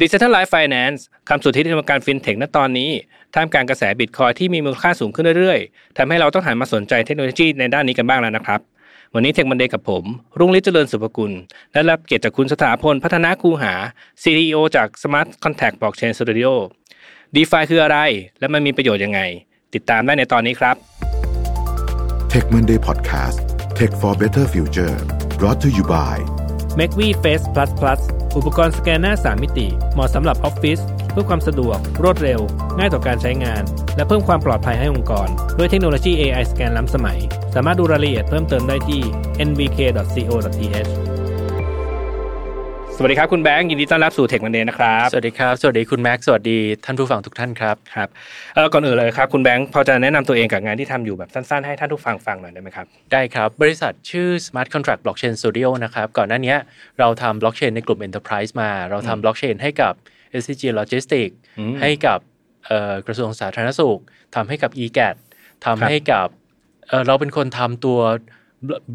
Decentralized Finance คำสุดที่ในวงการฟินเทคณตอนนี้ ท่ามกลางกระแสบิตคอยที่มีมูลค่าสูงขึ้นเรื่อยๆทำให้เราต้องหันมาสนใจเทคโนโลยีในด้านนี้กันบ้างแล้วนะครับ วันนี้เทคมันเดย์กับผม รุ่งฤทธิ์เจริญสุภกุล และรับเกียรติจากคุณสถาพล พัฒนาคูหา CEO จาก Smart Contact Blockchain Studio DeFi คืออะไร และมันมีประโยชน์ยังไง ติดตามได้ในตอนนี้ครับ Tech Monday Podcast Tech for Better Future brought to you by m a c v Face Plus Plus อุปกรณ์สแกนหน้า 3 มิติ เหมาะสำหรับออฟฟิศเพื่อความสะดวก รวดเร็ว ง่ายต่อการใช้งาน และเพิ่มความปลอดภัยให้องค์กร ด้วยเทคโนโลยี AI สแกนล้ำสมัย สามารถดูรายละเอียดเพิ่มเติมได้ที่ nvk.co.th วัสดีครับคุณแบงค์ยินดีต้อนรับสู่เทคมันเดย์นะครับสวัสดีครับสวัสดีคุณแม็กซ์สวัสดีท่านผู้ฟังทุกท่านครับครับเออก่อนอื่นเลยครับคุณแบงค์พอจะแนะนำตัวเองกับงานที่ทำอยู่แบบสั้นๆให้ท่านผู้ฟังฟังหน่อยได้ไหมครับได้ครับบริษัทชื่อ Smart Contract Blockchain Studio นะครับก่อนหน้านี้เราทำบล็อกเชนในกลุ่ม Enterprise มา เราทำบล็อกเชนให้กับ SCG Logistics อืมให้กับเอ่อกระทรวงสาธารณสุขทำให้กับ eGAT ทำให้กับเอ่อเราเป็นคนทำตัว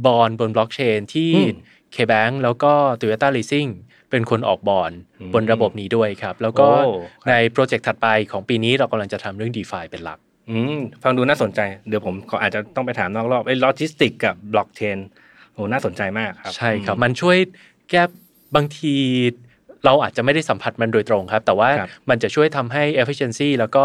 บอลบนบล็อกเชนที่อืม KBank แล้วก็ Toyota Leasing เป็นคนออกบอลอืมบนระบบนี้ด้วยครับ แล้วก็โอ้ครับในโปรเจกต์ถัดไปของปีนี้เรากำลังจะทำเรื่อง DeFi เป็นหลักอืมฟังดูน่าสนใจ เดี๋ยวผมขออาจจะต้องไปถามนอกรอบไอ้โลจิสติกกับบล็อกเชนโอ้น่าสนใจมากครับ ใช่ครับ มันช่วยแก้บางทีเราอาจจะไม่ได้สัมผัสมันโดยตรงครับ แต่ว่าครับมันจะช่วยทำให้ efficiency แล้วก็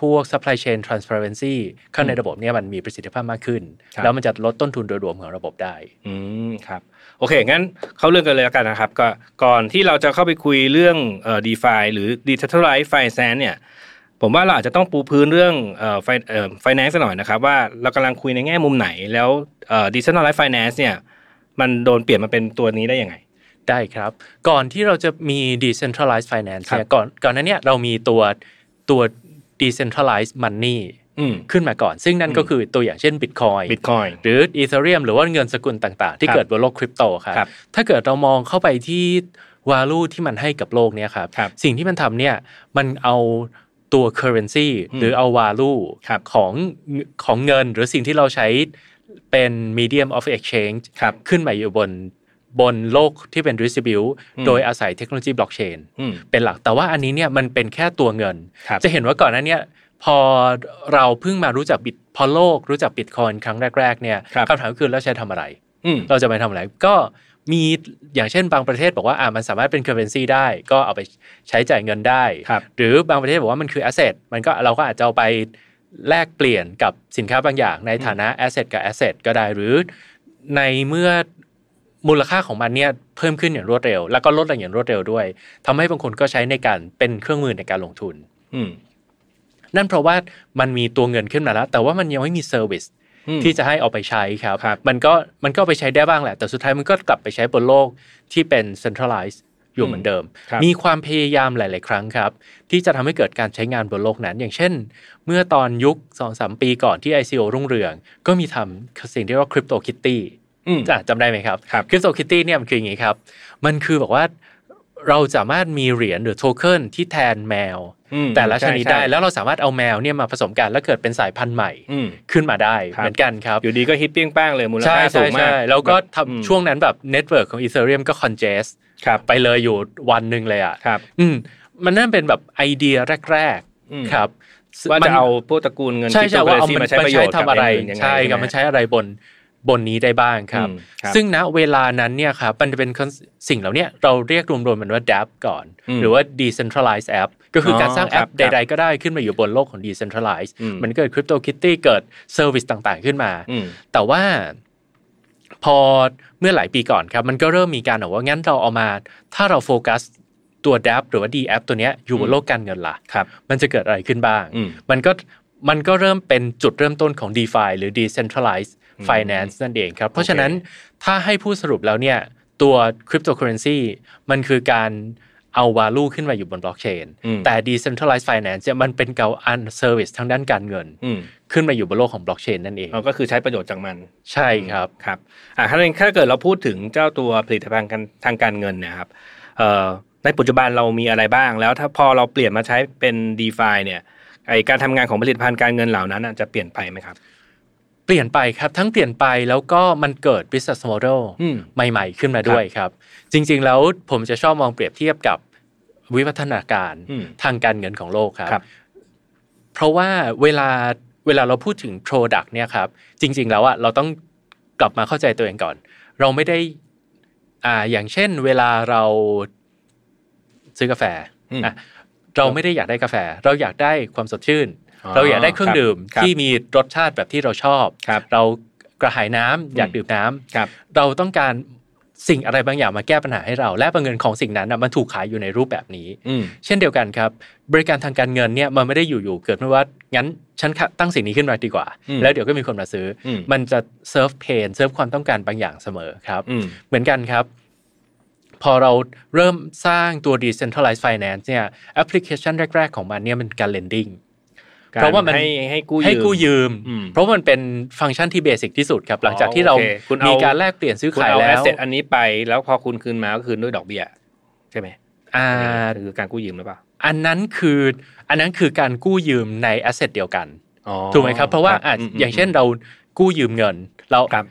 พวก supply chain transparency ข้างในระบบเนี่ยมันมีประสิทธิภาพมากขึ้นครับแล้วมันจะลดต้นทุนโดยรวมของระบบได้ อืมครับ โอเค งั้นเข้าเรื่องกันเลยแล้วกันนะครับ ก็ก่อนที่เราจะเข้าไปคุยเรื่องเอ่อ DeFi หรือ Decentralized Finance เนี่ยผมว่าเราอาจจะต้องปูพื้นเรื่องเอ่อไฟเอ่อ finance หน่อยนะครับ ว่าเรากำลังคุยในแง่มุมไหน แล้วเอ่อ Decentralized Finance เนี่ยมันโดนเปลี่ยนมาเป็นตัวนี้ได้ยังไงได้ครับ ก่อนที่เราจะมี decentralized finance ครับเนี่ยก่อนก่อนหนั้นเนี่ยเรามีตัวตัว decentralized money อืม ขึ้นมาก่อน ซึ่งนั่นก็คือตัวอย่างเช่น Bitcoin Bitcoin หรือ Ethereum หรือว่าเงินสกุลต่างๆ ที่ครับเกิดบนโลกคริปโตครับครับถ้าเกิดเรามองเข้าไปที่ value ที่มันให้กับโลกเนี่ยครับครับสิ่งที่มันทำเนี่ยมันเอาตัว currency อืมหรือเอา value ครับของของเงินหรือสิ่งที่เราใช้เป็น medium of exchange ครับขึ้นมาอยู่บนบนโลกที่เป็น distribute อืมโดยอาศัยเทคโนโลยี blockchain อืมเป็นหลักแต่ว่าอันนี้เนี่ยมันเป็นแค่ตัวเงินครับจะเห็นว่าก่อนหน้าเนี้ พอเราเพิ่งมารู้จักบิตพอโลกรู้จักบิตคอยน์ครั้งแรก ๆ เนี่ยครับคำถามก็คือแล้วใช้ทำอะไรอืมเราจะไปทำอะไรก็มีอย่างเช่นบางประเทศบอกว่าอ่ามันสามารถเป็น currency ได้ ก็เอาไปใช้จ่ายเงินได้ครับหรือบางประเทศบอกว่ามันคือ asset มันก็เราก็อาจจะเอาไปแลกเปลี่ยนกับสินค้าบางอย่าง ในฐานะ asset กับ asset ก็ได้หรือในเมื่อมูลค่าของมันเนี่ยเพิ่มขึ้นอย่างรวดเร็ว แล้วก็ลดลงอย่างรวดเร็วด้วยทำให้บางคนก็ใช้ในการเป็นเครื่องมือในการลงทุนอืม นั่นเพราะว่ามันมีตัวเงินขึ้นมาแล้ว แต่ว่ามันยังไม่มี serviceอืมที่จะให้เอาไปใช้ครับครับมันก็มันก็เอาไปใช้ได้บ้างแหละ แต่สุดท้ายมันก็กลับไปใช้บนโลกที่เป็น centralized อยู่เหมือนเดิมครับมีความพยายามหลาย ๆ ครั้งครับ ที่จะทำให้เกิดการใช้งานบนโลกนั้น อย่างเช่น เมื่อตอนยุค 2-3 ปีก่อนที่ ICO รุ่งเรือง ก็มีทำสิ่งที่เรียกว่า Crypto Kitty อืมจะจำได้ไหมครับครับ Crypto Kitty เนี่ยมันคืออย่างนี้ครับ มันคือบอกว่า เราสามารถมีเหรียญหรือโทเค็นที่แทนแมวอืมแต่ละชนิดใช่ได้ใช่แล้วเราสามารถเอาแมวเนี่ยมาผสมกันแล้วเกิดเป็นสายพันธุ์ใหม่อืมขึ้นมาได้ครับเหมือนกันครับ อยู่ดีก็ฮิตเปี้ยงป้างเลยมูลใช่ค่าสูใช่งมากใช่แล้วก็แบบอืมทำช่วงนั้นแบบเน็ตเวิร์กของอีเธเรียมก็คอนเจสครับไปเลยอยู่วันหนึ่งเลยอะครับอืมมันนั่นเป็นแบบไอเดียแรกอืมๆครับว่าจะมันเอาพวกตระกูลเงินใช่ใช่ว่าเอา cryptocurrency มันมาใช้ประโยชน์ทำอะไรกับย่างอื่นยังไงใช่ครับไหมันใช้อะไรบน บนนี้ได้บ้างครับอืมครับ ซึ่งณเวลานั้นเนี่ยครับมันจะเป็นสิ่งเหล่าเนี้เราเรียกรวมๆมันว่า DApp ก่อนอืมหรือว่า decentralized app ก็คือออการสร้างแอครัปบใดๆก็ได้ขึ้นมาอยู่บนโลกของ decentralized อืมมันเกิด crypto kitty เกิด service ต่างๆขึ้นมาอืมแต่ว่าพอเมื่อหลายปีก่อนครับ มันก็เริ่มมีการบอกว่างั้นเราเอามา ถ้าเราโฟกัสตัว DApp หรือว่า D app ตัวเนี้ยอยู่บนโลกการเงินล่ะครับมันจะเกิดอะไรขึ้นบ้างอืมมันก็มันก็เริ่มเป็นจุดเริ่มต้นของ DeFi หรือ Decentralized Finance นั่นเองครับ เพราะฉะนั้นถ้าให้ผู้สรุปแล้วเนี่ยตัว Cryptocurrency มันคือการเอา value ขึ้นมาอยู่บนบล็อกเชนอืมแต่ Decentralized Finance เนี่ยมันเป็นการอัน service ทางด้านการเงินอืมขึ้นมาอยู่บนโลกของบล็อกเชนนั่นเองเราก็คือใช้ประโยชน์จากมัน ใช่ครับครับอ่าถ้าถ้าเกิดเราพูดถึงเจ้าตัวผลิตภัณฑ์กันทางการเงินเนะครับเอ่อในปัจจุบันเรามีอะไรบ้าง แล้วถ้าพอเราเปลี่ยนมาใช้เป็น d e f i เนี่ยไอการทำงานของผลิตภัณฑ์การเงินเหล่านั้นน่ะจะเปลี่ยนไปไหมครับ เปลี่ยนไปครับทั้งเปลี่ยนไปแล้วก็มันเกิด business model อืมใหม่ ๆ ขึ้นมาด้วยครับ จริง ๆ แล้วผมจะชอบมองเปรียบเทียบกับวิวัฒนาการอืมทางการเงินของโลกครับครับ เพราะว่าเวลาเวลาเราพูดถึง Product เนี่ยครับ จริง ๆ แล้วอะเราต้องกลับมาเข้าใจตัวเองก่อน เราไม่ได้อ่าอย่างเช่น เวลาเราซื้อกาแฟอืมอะเราไม่ได้อยากได้กาแฟ เราอยากได้ความสดชื่นอ๋อ เราอยากได้เครื่องดื่มครับที่มีรสชาติแบบที่เราชอบครับเรากระหายน้ำอยากดื่มน้ำครับเราต้องการสิ่งอะไรบางอย่างมาแก้ปัญหาให้เรา และบังเงินของสิ่งนั้นน่ะมันถูกขายอยู่ในรูปแบบนี้อืมเช่นเดียวกันครับ บริการทางการเงินเนี่ยมันไม่ได้อยู่ๆเกิดมาว่างั้นฉันตั้งสิ่งนี้ขึ้นมาดีกว่าอืมแล้วเดี๋ยวก็มีคนมาซื้ออมมันจะ serve pain serve ความต้องการบางอย่างเสมอครับอืมเหมือนกันครับ พอเราเริ่มสร้างตัว decentralized finance เนี่ยแอปพลิเคชันแรก ๆ ของมันเนี่ยมันคือการ lending เพราะว่ามันให้ให้กู้ยืมให้กู้ยืมอืมเพราะว่ามันเป็นฟังก์ชันที่ basic ที่สุดครับ หลังจากที่เราโอเคคุณเอามีมีการแลกเปลี่ยนซื้อคุณขายเอา asset อันนี้ไปแล้วพอคุณคืนมาก็คืนด้วยดอกเบี้ยใช่ไหมอ่าคือการกู้ยืมหรือเปล่าอันนั้นคืออันนั้นคือการกู้ยืมใน asset เดียวกันอ๋อถูกไหมครับ เพราะว่าอืมอย่างเช่นเรากู้ยืมเงินเราครับ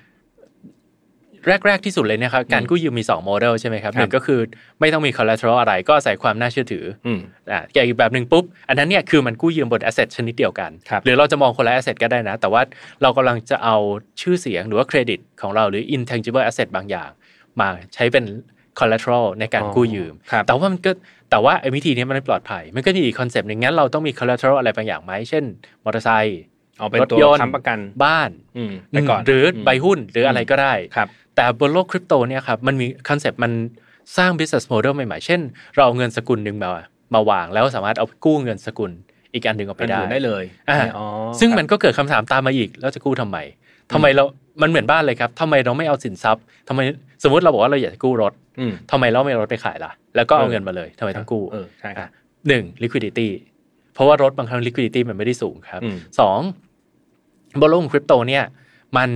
แรก ๆ ที่สุดเลยนะครับการกู้ยืมมี 2 โมเดลใช่ไหมครับครับหนึ่งก็คือไม่ต้องมี collateral อะไรก็อาศัยความน่าเชื่อถืออืมอ่าอย่างอีกแบบหนึ่งปุ๊บ อันนั้นเนี่ยคือมันกู้ยืมบน asset ชนิดเดียวกันครับหรือเราจะมองคนละ asset ก็ได้นะ แต่ว่าเรากำลังจะเอาชื่อเสียงหรือว่าเครดิตของเราหรือ intangible asset บางอย่าง มาใช้เป็น collateral ในการกู้ยืมครับแต่ว่ามันก็แต่ว่าไอ้วิธีนี้มันไม่ปลอดภัย มันก็มีอีก concept หนึ่งงั้นเราต้องมี collateral อะไรบางอย่างไหมเช่นมอเตอร์ไซค์เอาเป็นรถยนต์ตัวค้ำประกันบ้านอืมไปก่อนหรือใบหุ้นหรืออะไรก็ได้ครับ แต่บนโลกคริปโตเนี่ยครับมันมี concept มันสร้าง business model ใหม่ๆ เช่น เราเอาเงินสกุลหนึ่งมามาวางแล้วสามารถเอากู้เงินสกุลอีกอันหนึ่งออกไปเป็นได้ถือได้เลยอ่าอ๋อซึ่งครับมันก็เกิดคำถามตามมาอีกแล้วจะกู้ทำไมทำไมเรามันเหมือนบ้านเลยครับทำไมเราไม่เอาสินทรัพย์ทำไมสมมติเราบอกว่าเราอยากจะกู้รถอืมทำไมเราไม่เอารถไปขายล่ะ แล้วก็เอาเออเงินมาเลยทำไมต้องกู้เออใช่ครับอะหนึ่ง liquidity เพราะว่ารถบางครั้ง liquidity มันไม่ได้สูงครับอืมสองบนโลกของคริปโตเนี่ย มัน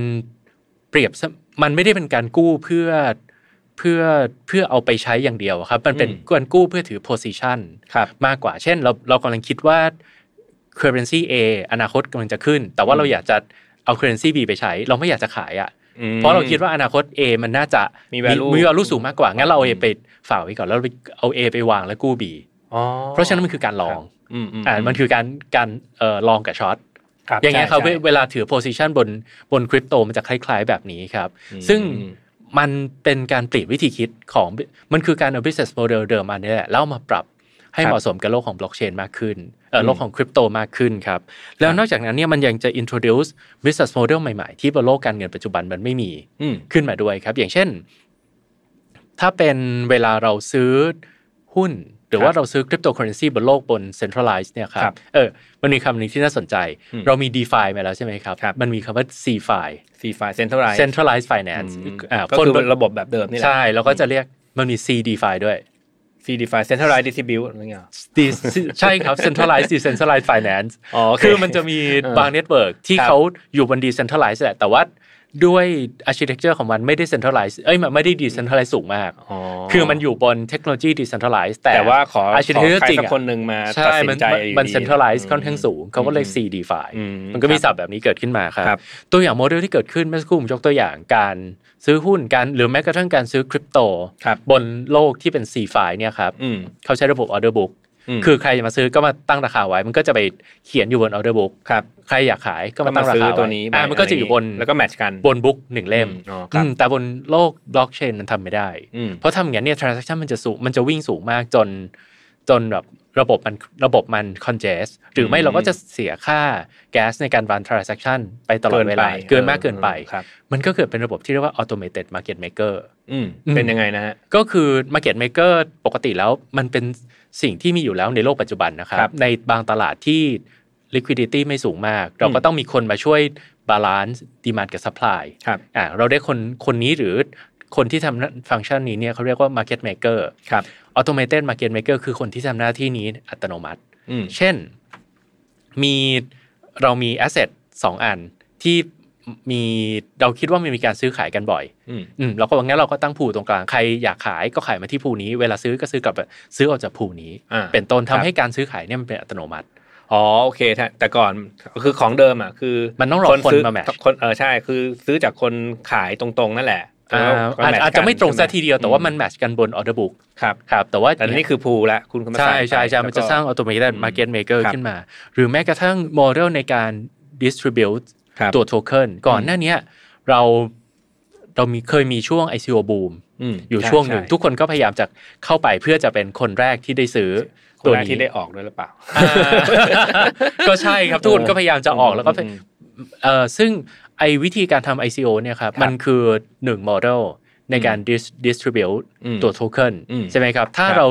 เปรียบเส มันไม่ได้เป็นการกู้เพื่อเพื่อเพื่อเอาไปใช้อย่างเดียวครับ มันเป็นอืมการกู้เพื่อถือ position ครับมากกว่าเช่น เราเรากำลังคิดว่า currency A อนาคตกำลังจะขึ้น แต่ว่าเราอยากจะเอา currency B ไปใช้ เราไม่อยากจะขายอะอืมเพราะเราคิดว่าอนาคต A มันน่าจะมี value มี value สูงมากกว่างั้นเราเอา A อืมไปฝากไว้ก่อนแล้วเราไปเอา A ไปวางแล้วกู้ B อ๋อเพราะฉะนั้นมันคือการลองอืมอืมอ่ามันคือการการเอ่อลองกับช็อตครับ อย่างเงี้ยครับใช่เวเวลาถือ position บนบนคริปโตมันจะคล้าย ๆ แบบนี้ครับอืมซึ่งมันเป็นการเปลี่ยนวิธีคิดของมันคือการเอา business model เดิมมาเนี่ยแหละแล้วเอามาปรับให้ครับเหมาะสมกับโลกของบล็อกเชนมากขึ้นเอออืมโลกของคริปโตมากขึ้นครับ แล้วนอกจากนั้นเนี่ยมันยังจะ introduce business model ใหม่ๆ ที่บนโลกการเงินปัจจุบันมันไม่มีอืมขึ้นมาด้วยครับ อย่างเช่น ถ้าเป็นเวลาเราซื้อหุ้น หรือครับว่าเราซื้อคริปโตเคอเรนซีบนโลกบน centralized เนี่ยครับครับเออมันมีคำหนึ่งที่น่าสนใจอืมเรามี DeFi มาแล้วใช่ไหมครับครับ มันมีคำว่า CeFi CeFi centralized centralized finance อ่าก็คนคือบระบบแบบเดิมนี่แหละใช่เราก็จะเรียกมันมี CeDeFi ด้วย CeDeFi centralized distribute อะไรเงี้ย D- ใช่ครับ centralized decentralized finance อ๋อโอเคคือมันจะมีเออบาง network ที่ครับเขาอยู่บน decentralized แหละแต่ว่า ด้วย architecture ของมันไม่ได้ centralized เอ้ยมันไม่ได้ decentralized สูงมากอ๋อคือมันอยู่บนเทคโนโลยี decentralized แต่แต่ว่าขอขอ architecture ใครจริงสักอะคนหนึ่งมาใช่ตัดสินใจมันมันมันอยู่ดี centralized อืมค่อนข้างสูงเขาก็เลยอืม CeDeFi อืมมันก็มีครับศัพท์แบบนี้เกิดขึ้นมาครับครับ ตัวอย่างโมเดลที่เกิดขึ้นเมื่อสักครู่ผมยกตัวอย่างการซื้อหุ้นการหรือแม้กระทั่งการซื้อคริปโตครับบนโลกที่เป็น CFI เนี่ยครับอืมเขาใช้ระบบ order book อืม คือใครจะมาซื้อก็มาตั้งราคาไว้ มันก็จะไปเขียนอยู่บน order book ครับใครอยากขายก็ก็มามาตั้งราซื้อคาตัวไว้นี้อ่ามันก็จะอยู่บนแล้วก็แมทช์กันบนบุ๊กหนึ่งเล่มอืมอ๋อครับอืมแต่บนโลกบล็อกเชนมันทำไม่ได้อืมเพราะทำอย่างนั้นเนี่ย transaction มันจะสูงมันจะวิ่งสูงมากจนจนแบบระบบมันระบบมัน congest หรือไม่อืมเราก็จะเสียค่าแก๊สในการ run transaction ไปตลอดเวลา เกินมากเกินไปครับมันก็เกิดเป็นระบบที่เรียกว่า automated market maker อืมอืมเป็นยังไงนะฮะ ก็คือ Market Maker ปกติแล้วมันเป็น สิ่งที่มีอยู่แล้วในโลกปัจจุบันนะครับครับในบางตลาดที่ liquidity ไม่สูงมาก เราก็ต้องมีคนมาช่วย balance demand กับ supply ครับอ่าเราได้คนคนนี้หรือคนที่ทำฟังก์ชันนี้เนี่ยเขาเรียกว่า Market Maker ครับ Automated Market Maker คือคนที่ทำหน้าที่นี้อัตโนมัติอืมเช่น มีเรามี asset สองอันที่ มีเราคิดว่ามันมีการซื้อขายกันบ่อยอืมอืมเราก็ว่างั้นเราก็ตั้งผูตรงกลางใครอยากขายก็ขายมาที่ผูนี้ เวลาซื้อก็ซื้อกลับไปซื้อออกจากผูนี้อ่าเป็นต้นครัทำบให้การซื้อขายเนี่ยมันเป็นอัตโนมัติอ๋อโอเคถ้าแต่ก่อนคือของเดิมอะคือ มันต้องรอคนซื้มา match คนเออใช่คือซื้อจากคนขายตรงๆนั่นแหละอ่าก็อาจ match อาจจะไม่ตรงซะใช่หทีเดียวแต่ว่ามันแมทช์กันบนออเดอร์บุ๊กครับครับแต่ว่าแต่นี่คือพูละคุณก็มาใช่ใส่ใช่ใช่ไปมันจะแล้วก็สร้าง automated อืม market maker ครับขึ้นมา หรือแม้กระทั่งโมเดลในการ distribute ครับ ตัวโทเค็นก่อนหน้าเนี้ยเราเรามีเคยมีช่วง ICO boom อืมอยู่ใช่วงหนึ่งใทุกคนก็พยายามจะเข้าไปเพื่อจะเป็นคนแรกที่ได้ซื้อคตันวแรกนี้ที่ได้ออกด้วยหรือเปล่าอ่า ก็ใช่ครับทุกคนก็พยายามจะออกแล้วก็อืมเอ่อซึ่งไอ้วิธีการทำ ICO เนี่ยครับครับมันคือหนึ่งโมเดลในการ dis- distribute อืมตัวโทเค็นอืมใช่ไหมครับ ถ้าครับเรา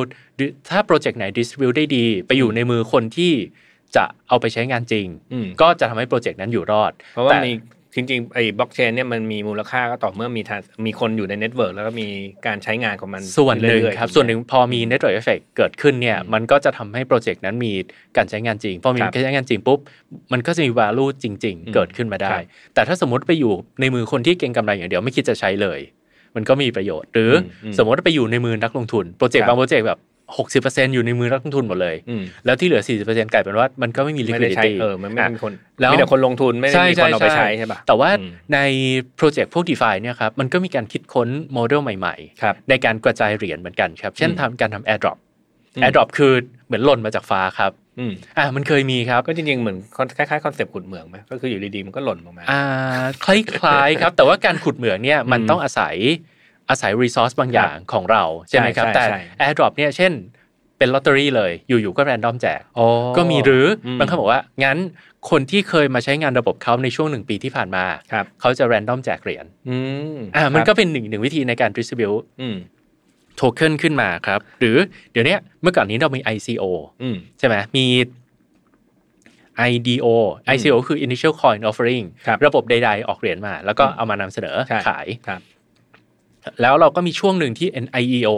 ถ้าโปรเจกต์ไหน distribute ได้ดี ไปอยู่ในมือคนที่ จะเอาไปใช้งานจริงอืมก็จะทำให้โปรเจกต์นั้นอยู่รอด เพราะว่าแต่มีจริงๆไอ้บล็อกเชนเนี่ยมันมีมูลค่าก็ต่อเมื่อมีทางมีคนอยู่ใน network แล้วก็มีการใช้งานของมันส่วนหนึ่งเอยๆครับถูกไมส่วนหนึ่งพอมี network effect เกิดขึ้นเนี่ยมันก็จะทำให้โปรเจกต์นั้นมีการใช้งานจริง พอมีครับการใช้งานจริงปุ๊บ มันก็จะมี value จริงอืมๆเกิดขึ้นมาได้ครับแต่ถ้าสมมติไปอยู่ในมือคนที่เก็งกำไรอย่างเดียวไม่คิดจะใช้เลย มันก็มีประโยชน์ หรืออมสมมติว่าไปอยู่ในมือนักลงทุนโปรเจกครัต์บบางโปรเจกต์แบบ 60%อยู่ในมือนักลงทุนหมดเลยอืมแล้วที่เหลือ40%กลายเป็นว่ามันก็ไม่มีไม่ได้ใช้ liquidity เออมันไม่อะมีคนแล้วมีแต่คนลงทุนไม่ได้ใช่มีคนเอาไปใช้ใช่ป่ะแต่ว่าอืมในโปรเจกต์พวก DeFi เนี่ยครับมันก็มีการคิดค้นโมเดลใหม่ครับๆในการกระจายเหรียญเหมือนกันครับ เช่นอืมทำการทำ airdrop อืม airdrop คือเหมือนหล่นมาจากฟ้าครับอืมอ่ามันเคยมีครับก็จริงๆเหมือนคล้ายๆคอนเซปต์ขุดเหมืองไหมก็คืออยู่ดีๆมันก็หล่นลงมาอ่าคล้ายๆครับ แต่ว่าการขุดเหมืองเนี่ยมันอืมต้องอาศัย อาศัย resource บางอย่างของเราใช่ไหมครับใช่แต่ใช่ airdrop เนี่ยเช่นเป็นลอตเตอรี่เลย อยู่ๆก็ random แจกโอ้ก็มีหรืออืมบางคนบอกว่า งั้นคนที่เคยมาใช้งานระบบเขาในช่วงหนึ่งปีที่ผ่านมาครับเขาจะ random แจกเหรียญอืมอ่ามันครับก็เป็นหนึ่งหนึ่งวิธีในการ distribute อืมโทเค็นขึ้นมาครับ หรือเดี๋ยวเนี้ยเมื่อก่อนนี้เรามี ICO อืมใช่ไหมมี IDO ICO คือ Initial Coin Offering ครับระบบใด ๆ ออกเหรียญมา แล้วก็เอามานำเสนอใช่ขายครับ แล้วเราก็มีช่วงหนึ่งที่ NIEO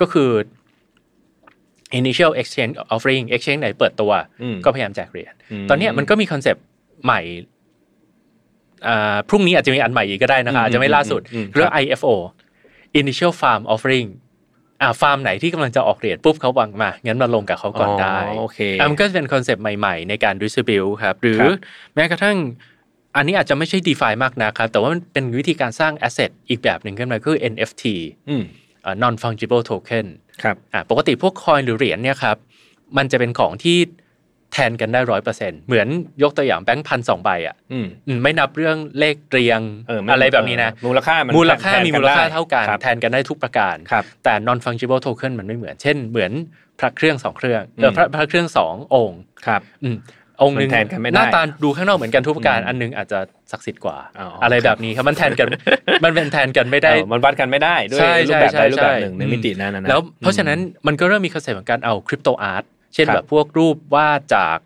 ก็คือ Initial Exchange Offering Exchange ไหนเปิดตัวอืมก็พยายามแจกเหรียญมตอนเนี้ยมันก็มีคอนเซปต์ใหม่อ่าพรุ่งนี้อาจจะมีอันใหม่อีกก็ได้นะคะอืมอาจจะไม่ล่าสุดอืมเรื่องครับ IFO Initial Farm Offering อ่าฟาร์มไหนที่กำลังจะออกเหรียญปุ๊บเขาวางมางั้นมาลงกับเขาก่อนได้โอเคอะมันก็จะเป็นคอนเซปต์ใหม่ๆ ในการ distribute ครับ หรือครับแม้กระทั่ง อันนี้อาจจะไม่ใช่ DeFi มากนะครับ แต่ว่ามันเป็นวิธีการสร้าง asset อีกแบบหนึ่งขึ้นมาคือ NFT อืมอ่า non fungible token ครับอะปกติพวกคอยหรือเหรียญเนี่ยครับมันจะเป็นของที่แทนกันได้ร้อยเปอร์เซ็นเหมือนยกตัวอย่างแบงค์พันสองใบอะอืมอืมไม่นับเรื่องเลขเรียงเออม่อะไรแบบนี้นะเออมูลค่ามันมูลค่าแทนมีนมูลค่าได้เท่ากันครับแทนกันได้ทุกประการครับแต่ non fungible token มันไม่เหมือน เช่น เหมือนพระเครื่องสองเครื่องเออมพระพระเครื่องสององค์ครับ อืมองค์หนึ่งมันแทนกันไม่ได้หน้าตาดูข้างนอกเหมือนกันทุกประการอืมอันหนึ่งอาจจะศักดิ์สิทธิ์กว่าอ๋ออะไรแบบนี้ครับมันแทนกันมันเป็นแทนกันไม่ได้เออมันวัดกันไม่ได้ด้วยใช่รูปแบบใช่ใดรูปแบบใช่หนึ่งในอืมมิตินั้นนะนะแล้วเพราะฉะนั้นมันก็เริ่มมีคอนเซ็ปต์ของการเอา crypto art เช่นครับแบบพวกรูปวาดจาก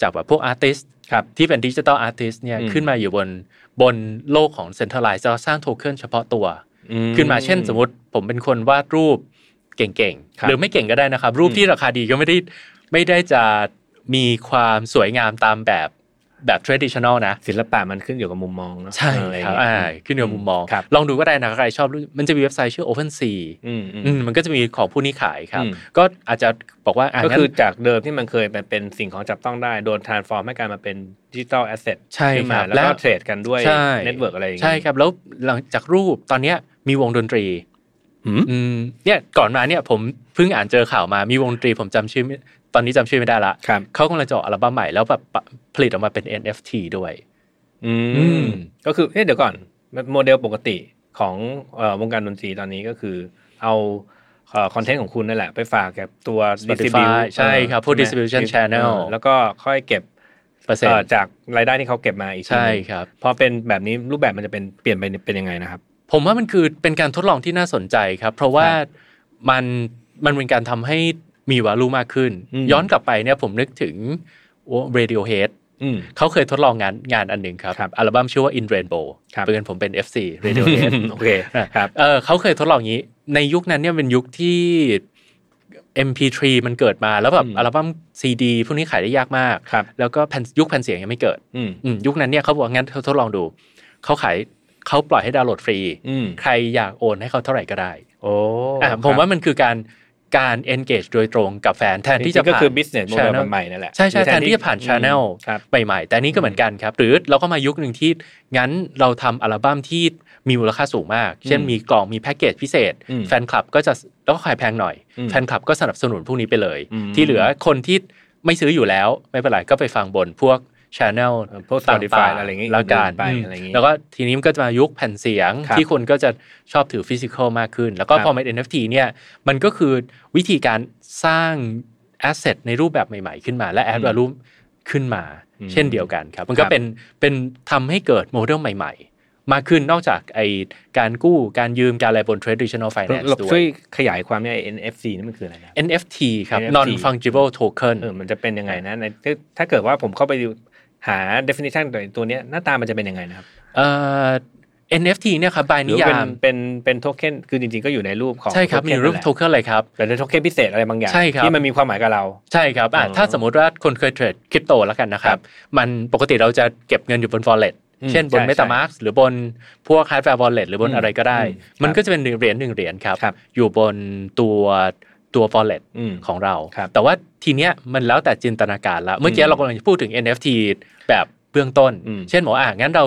จากแบบพวกอาร์ติสครับที่เป็นดิจิทัลอาร์ติสเนี่ยอืมขึ้นมาอยู่บนบนโลกของเซ็นทรัลไลซ์เราสร้างโทเค็นเฉพาะตัวอืขึ้นมาเช่นสมมติผมเป็นคนวาดรูปเก่งครับๆหรือไม่เก่งก็ได้นะครับ รูปที่ราคาดีก็ไม่ได้ไม่ได้จะ มีความสวยงามตามแบบแบบ traditional นะ ศิลปะมันขึ้นอยู่กับมุมมองเนอะใช่อะไรอย่างครับเงี้ยอ่าขึ้นอยู่กับมุมมองครับลองดูก็ได้นะใครชอบรูปมันจะมีเว็บไซต์ชื่อ OpenSea อืมอืมอืมมันก็จะมีของผู้นี้ขายครับอืมก็อาจจะบอกว่าอะก็งั้นคือจากเดิมที่มันเคยเป็นสิ่งของจับต้องได้ โดน transform ให้กลายมาเป็นดิจิ t a ลแอสเซทใช่ขึ้นคมารับแล้วแล้ก็วเทรดกันด้วยใช่ network อะไรอย่างใช่ครับแล้วหลังจากรูปตอนเนี้ยมีวงดนตรีอืมอืมเนี่ยก่อนมาเนี่ยผมเพิ่งอ่านเจอข่าวมามีวงดนตรีผมจำชื่อไม่ ตอนนี้จำชื่อไม่ได้ละครับเขากำลังจะออกอัลบั้มใหม่แล้วแบบปะผลิตออกมาเป็น NFT ด้วย อืมอืมก็คือเอ๊ะเดี๋ยวก่อนโมเดลปกติของเอ่อวงการดนตรีตอนนี้ก็คือ เอาคอนเทนต์ของคุณนั่นแหละ ไปฝากกับตัว Spotify distribute ใช่ครับพวกใช่ไหม distribution เออ channel แล้วก็ค่อยเก็บเปอร์เซ็นเอ่อต์จากรายได้ที่เขาเก็บมาอีกทีใช่หนึ่งครับพอเป็นแบบนี้รูปแบบมันจะเป็นเปลี่ยนไปเป็นยังไงนะครับ ผมว่ามันคือเป็นการทดลองที่น่าสนใจครับ เพราะว่ามันมันเป็นการทำให้ มีวาลูมากขึ้นอืมย้อนกลับไปเนี่ยผมนึกถึง Radiohead อืมเขาเคยทดลองงานงานอันหนึ่งครับครับอัลบั้มชื่อว่า In Rainbow ครับเพื่อนผมเป็น FC Radiohead โอเคครับเออเขาเคยทดลองอย่างนี้ ในยุคนั้นเนี่ยเป็นยุคที่ MP3 มันเกิดมาแล้วแบบอืมอัลบั้มซีดีพวกนี้ขายได้ยากมากครับแล้วก็แผ่นยุคแผ่นเสียงยังไม่เกิดอืมอืมยุคนั้นเนี่ยเขาบอกงั้นเขาทดลองดูเขาขายเขาปล่อยให้ดาวน์โหลดฟรีอืมใครอยากโอนให้เขาเท่าไหร่ก็ได้ โอ้อะครับผมว่ามันคือการ การ engage โดยตรงกับแฟนแทนที่ที่จะก็ผ่านคือ business model channel ใหม่ๆนั่นแหละใช่ใช่หรือแทนที่จะผ่าน channel ครับใหม่ๆ แต่อันนี้ก็เหมือนกันครับ หรือเราก็มายุคหนึ่งที่งั้นเราทำอัลบั้มที่มีมูลค่าสูงมาก เช่นมีกล่องมีแพ็กเกจพิเศษอืมแฟนคลับก็จะแล้วก็ขายแพงหน่อยอืมแฟนคลับก็สนับสนุนพวกนี้ไปเลยอืมที่เหลือคนที่ไม่ซื้ออยู่แล้วไม่เป็นไรก็ไปฟังบนพวก channel เออพวกต่าง Spotify ๆอะไรอย่างงี้แล้วกันไปอืมอะไรอย่างงี้แล้วก็ทีนี้มันก็จะมายุคแผ่นเสียงครับที่คนก็จะชอบถือฟิสิกอลมากขึ้น แล้วก็ครับพอเป็น NFT เนี่ยมันก็คือวิธีการสร้าง asset ในรูปแบบใหม่ๆ ขึ้นมา และ add value ขึ้นมาอืมเช่นเดียวกันครับ มันก็ครับเป็นเป็นทำให้เกิดโมเดลใหม่ ๆมากขึ้นนอกจากไอการกู้การยืมการอะไรบน traditional เรา finance ด้วช่วยยขยายความเนี่ย NFC นี่มันคืออะไรนะ NFT ครับ NFT non fungible token เออมันจะเป็นยังไงนะในถ้าถ้าเกิดว่าผมเข้าไปดู หา definition ตัวตัวเนี้ยหน้าตามันจะเป็นยังไงนะครับ เอ่อ NFT เนี่ยครับบายหรืนิอเป็นยามเป็นเป็นโทเค็นคือจริงๆก็อยู่ในรูปของใช่ครับมี token รูปนั่นแหละโทเค็นเลยครับแต่เป็นโทเค็นพิเศษอะไรบางอย่างใช่ครับที่มันมีความหมายกับเรา ใช่ครับอะอ๋อถ้าสมมุติว่าคนเคยเทรดคริปโตแล้วกันนะครัครับบมันปกติเราจะเก็บเงินอยู่บน wallet อืมเช่นบนใช่ MetaMask หรือบนพวก hardware wallet หรือบนอืมอะไรก็ได้อืมมันครับก็จะเป็นเหรียญหนึ่งเหรียญครับครับอยู่บนตัว ตัว wallet อืมของเราครับแต่ว่าทีเนี้ยมันแล้วแต่จินตนาการแล้วเมื่อกี้อืมเรากำลังจะพูดถึง NFT แบบเบื้องต้นอืมเช่นบอกว่าอะงั้นเรา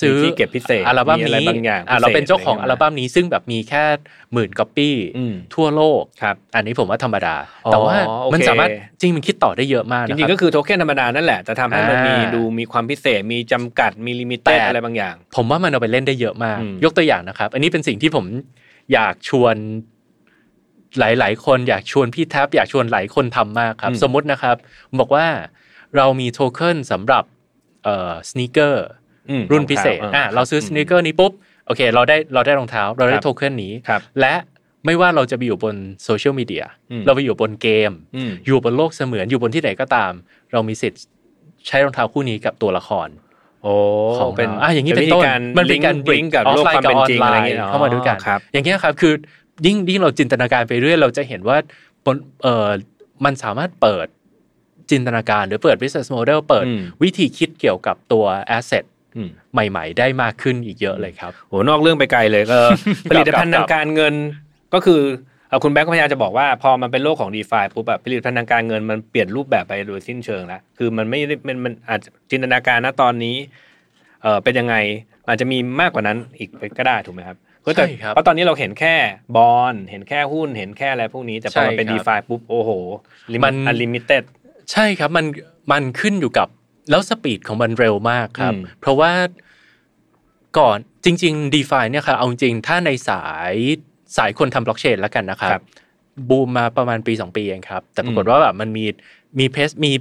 ซื้อมีที่เก็บพิเศษอัลบั้มมีอะไรนี้บางอย่างอะพิเศษเราเป็นเจ้าของอะไรอัเงี้ยลบั้มนี้ซึ่งแบบมีแค่หมื่นก๊อปปี้อืมทั่วโลกครับอันนี้ผมว่าธรรมดาอ๋อแต่ว่าโอเคมันสามารถจริงมันคิดต่อได้เยอะมากนะคริงๆก็คือโทเค็นธรรมดานั่นแหละแต่ทำให้มันมีอ่าดูมีความพิเศษมีจำกัดมี limited แต่อะไรบางอย่าง ผมว่ามันเอาไปเล่นได้เยอะมากอืมยกตัวอย่างนะครับ อันนี้เป็นสิ่งที่ผมอยากชวน หลาย ๆ คนอยากชวนพี่แท็บอยากชวนหลายคนทำมากครับอืมสมมุตินะครับ บอกว่าเรามีโทเค็นสำหรับเอ่อสน e เกอร์อืมรุ่นพิเศษรองเท้อะเราซื้อสน e เกอร์นี้ปุ๊บโอเค เราได้เราได้รองเท้า เราได้ครับโทเค็นนี้ครับและไม่ว่าเราจะไปอยู่บนโซเชียลมีเดียอืมเราไปอยู่บนเกมอืมอยู่บนโลกเสมือนอยู่บนที่ไหนก็ตาม เรามีสิทธิ์ใช้รองเท้าคู่นี้กับตัวละครโอ้ของเป็นเราอะอย่างนี้เป็นวิธีต้นการมันเป็นการบโลกความเป็นจริงอะไรเงี้ยออฟไลน์กับออนไลความน์กับเป็นออนจริงไลอะไรน์เงี้ยเข้ามาด้วยกันครับอย่างเงี้ยครับคือ ยิ่งยิ่งเราจินตนาการไปเรื่อย เราจะเห็นว่าบนเออมันสามารถเปิดจินตนาการหรือเปิด business model เปิดอืมวิธีคิดเกี่ยวกับตัว asset อืมใหม่ ๆ ได้มากขึ้นอีกเยอะเลยครับโหนอกเรื่องไปไกลเลยก็ผลิตภัณฑ์ทางการเงินก็คือเอ่อคุณแบงค์ก็พยายามจะบอกว่าพอมันเป็นโลกของ d e f าปุ๊บแบบผลิตภัณฑ์ทางการเงินมันเปลี่ยนรูปแบบไปโดยสิ้นเชิงแล้วคือมันไม่ได้มันมันอาจจะจินตนาการนะตอนนี้เออเป็นยังไงอาจจะมีมากกว่านั้นอีกก็ได้ถูกไหมครับ เพราะแต่ใช่ครับเพราะตอนนี้เราเห็นแค่บอลเห็นแค่หุ้นเห็นแค่อะไรพวกนี้แต่พอมันเป็นใช่ d ค e รับฟ a ปุ๊บโอ้โหมัน unlimitedใช่ครับมันมันขึ้นอยู่กับแล้ว speed ของมันเร็วมากครับอืมเพราะว่าก่อนจริง ๆ d e f i เนี่ยครับเอาจริงๆถ้าในสายสายคนทำบล็อกเชนแล้วกันนะครับครับบูมมาประมาณปี 2 ปีเองครับ แต่ปรากฏอืมว่าแบบมันมีมี pace มี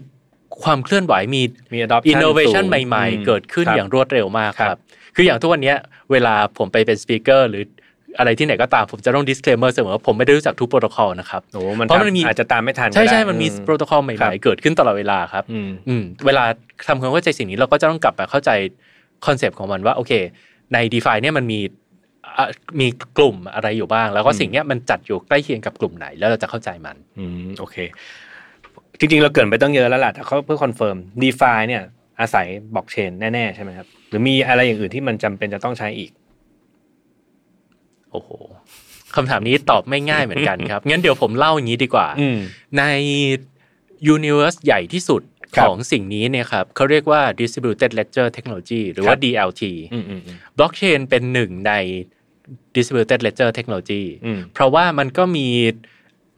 ความเคลื่อนไหวมีมี adoption อินโนเวชันสูงใหม่อืมๆเกิดขึ้นครับอย่างรวดเร็วมากครับครับ คืออย่างทุกวันเนี้ยเวลาผมไปเป็น speaker หรืออะไรที่ไหนก็ตามผมจะต้อง disclaimer เสมอว่าผมไม่ได้รู้จักทุกโปรโตคอลนะครับโอ้โหมันเพราะมันมีอาจจะตามไม่ทันก็ใช่ได้ใช่มันมีอืมโปรโตคอลใหม่ๆครับเกิดขึ้นตลอดเวลาครับอืมอืมเวลาทำความเข้าใจสิ่งนี้เราก็จะต้องกลับมาเข้าใจคอนเซปต์ของมันว่าโอเค ใน d e f i เนี่ยมันมีอะมีกลุ่มอะไรอยู่บ้าง แล้วก็อืมสิ่งเนี้ยมันจัดอยู่ใกล้เคียงกับกลุ่มไหน แล้วเราจะเข้าใจมันอืมโอเค จริงๆ เราเกริ่นไปตั้งเยอะแล้วล่ะแต่เขาเพื่อคอนเฟิร์ม d e f i เนี่ยอาศัยบล็อกเชนแน่ๆใช่ไหมครับห รือมีอะไรอย่างอื่นที่มันจำเป็นจะต้องใช้อีก โอ้โหคำถามนี้ตอบไม่ง่ายเหมือนกันครับ งั้นเดี๋ยวผมเล่าอย่างนี้ดีกว่าอืมใน Universe ใหญ่ที่สุดครัขบองสิ่งนี้เนี่ยครับเขาเรียกว่า Distributed Ledger Technology หรือว่าครับ DLT อืมอืมอืมบล็อกเชนเป็นหนึ่งใน Distributed Ledger Technology อืมเพราะว่ามันก็มี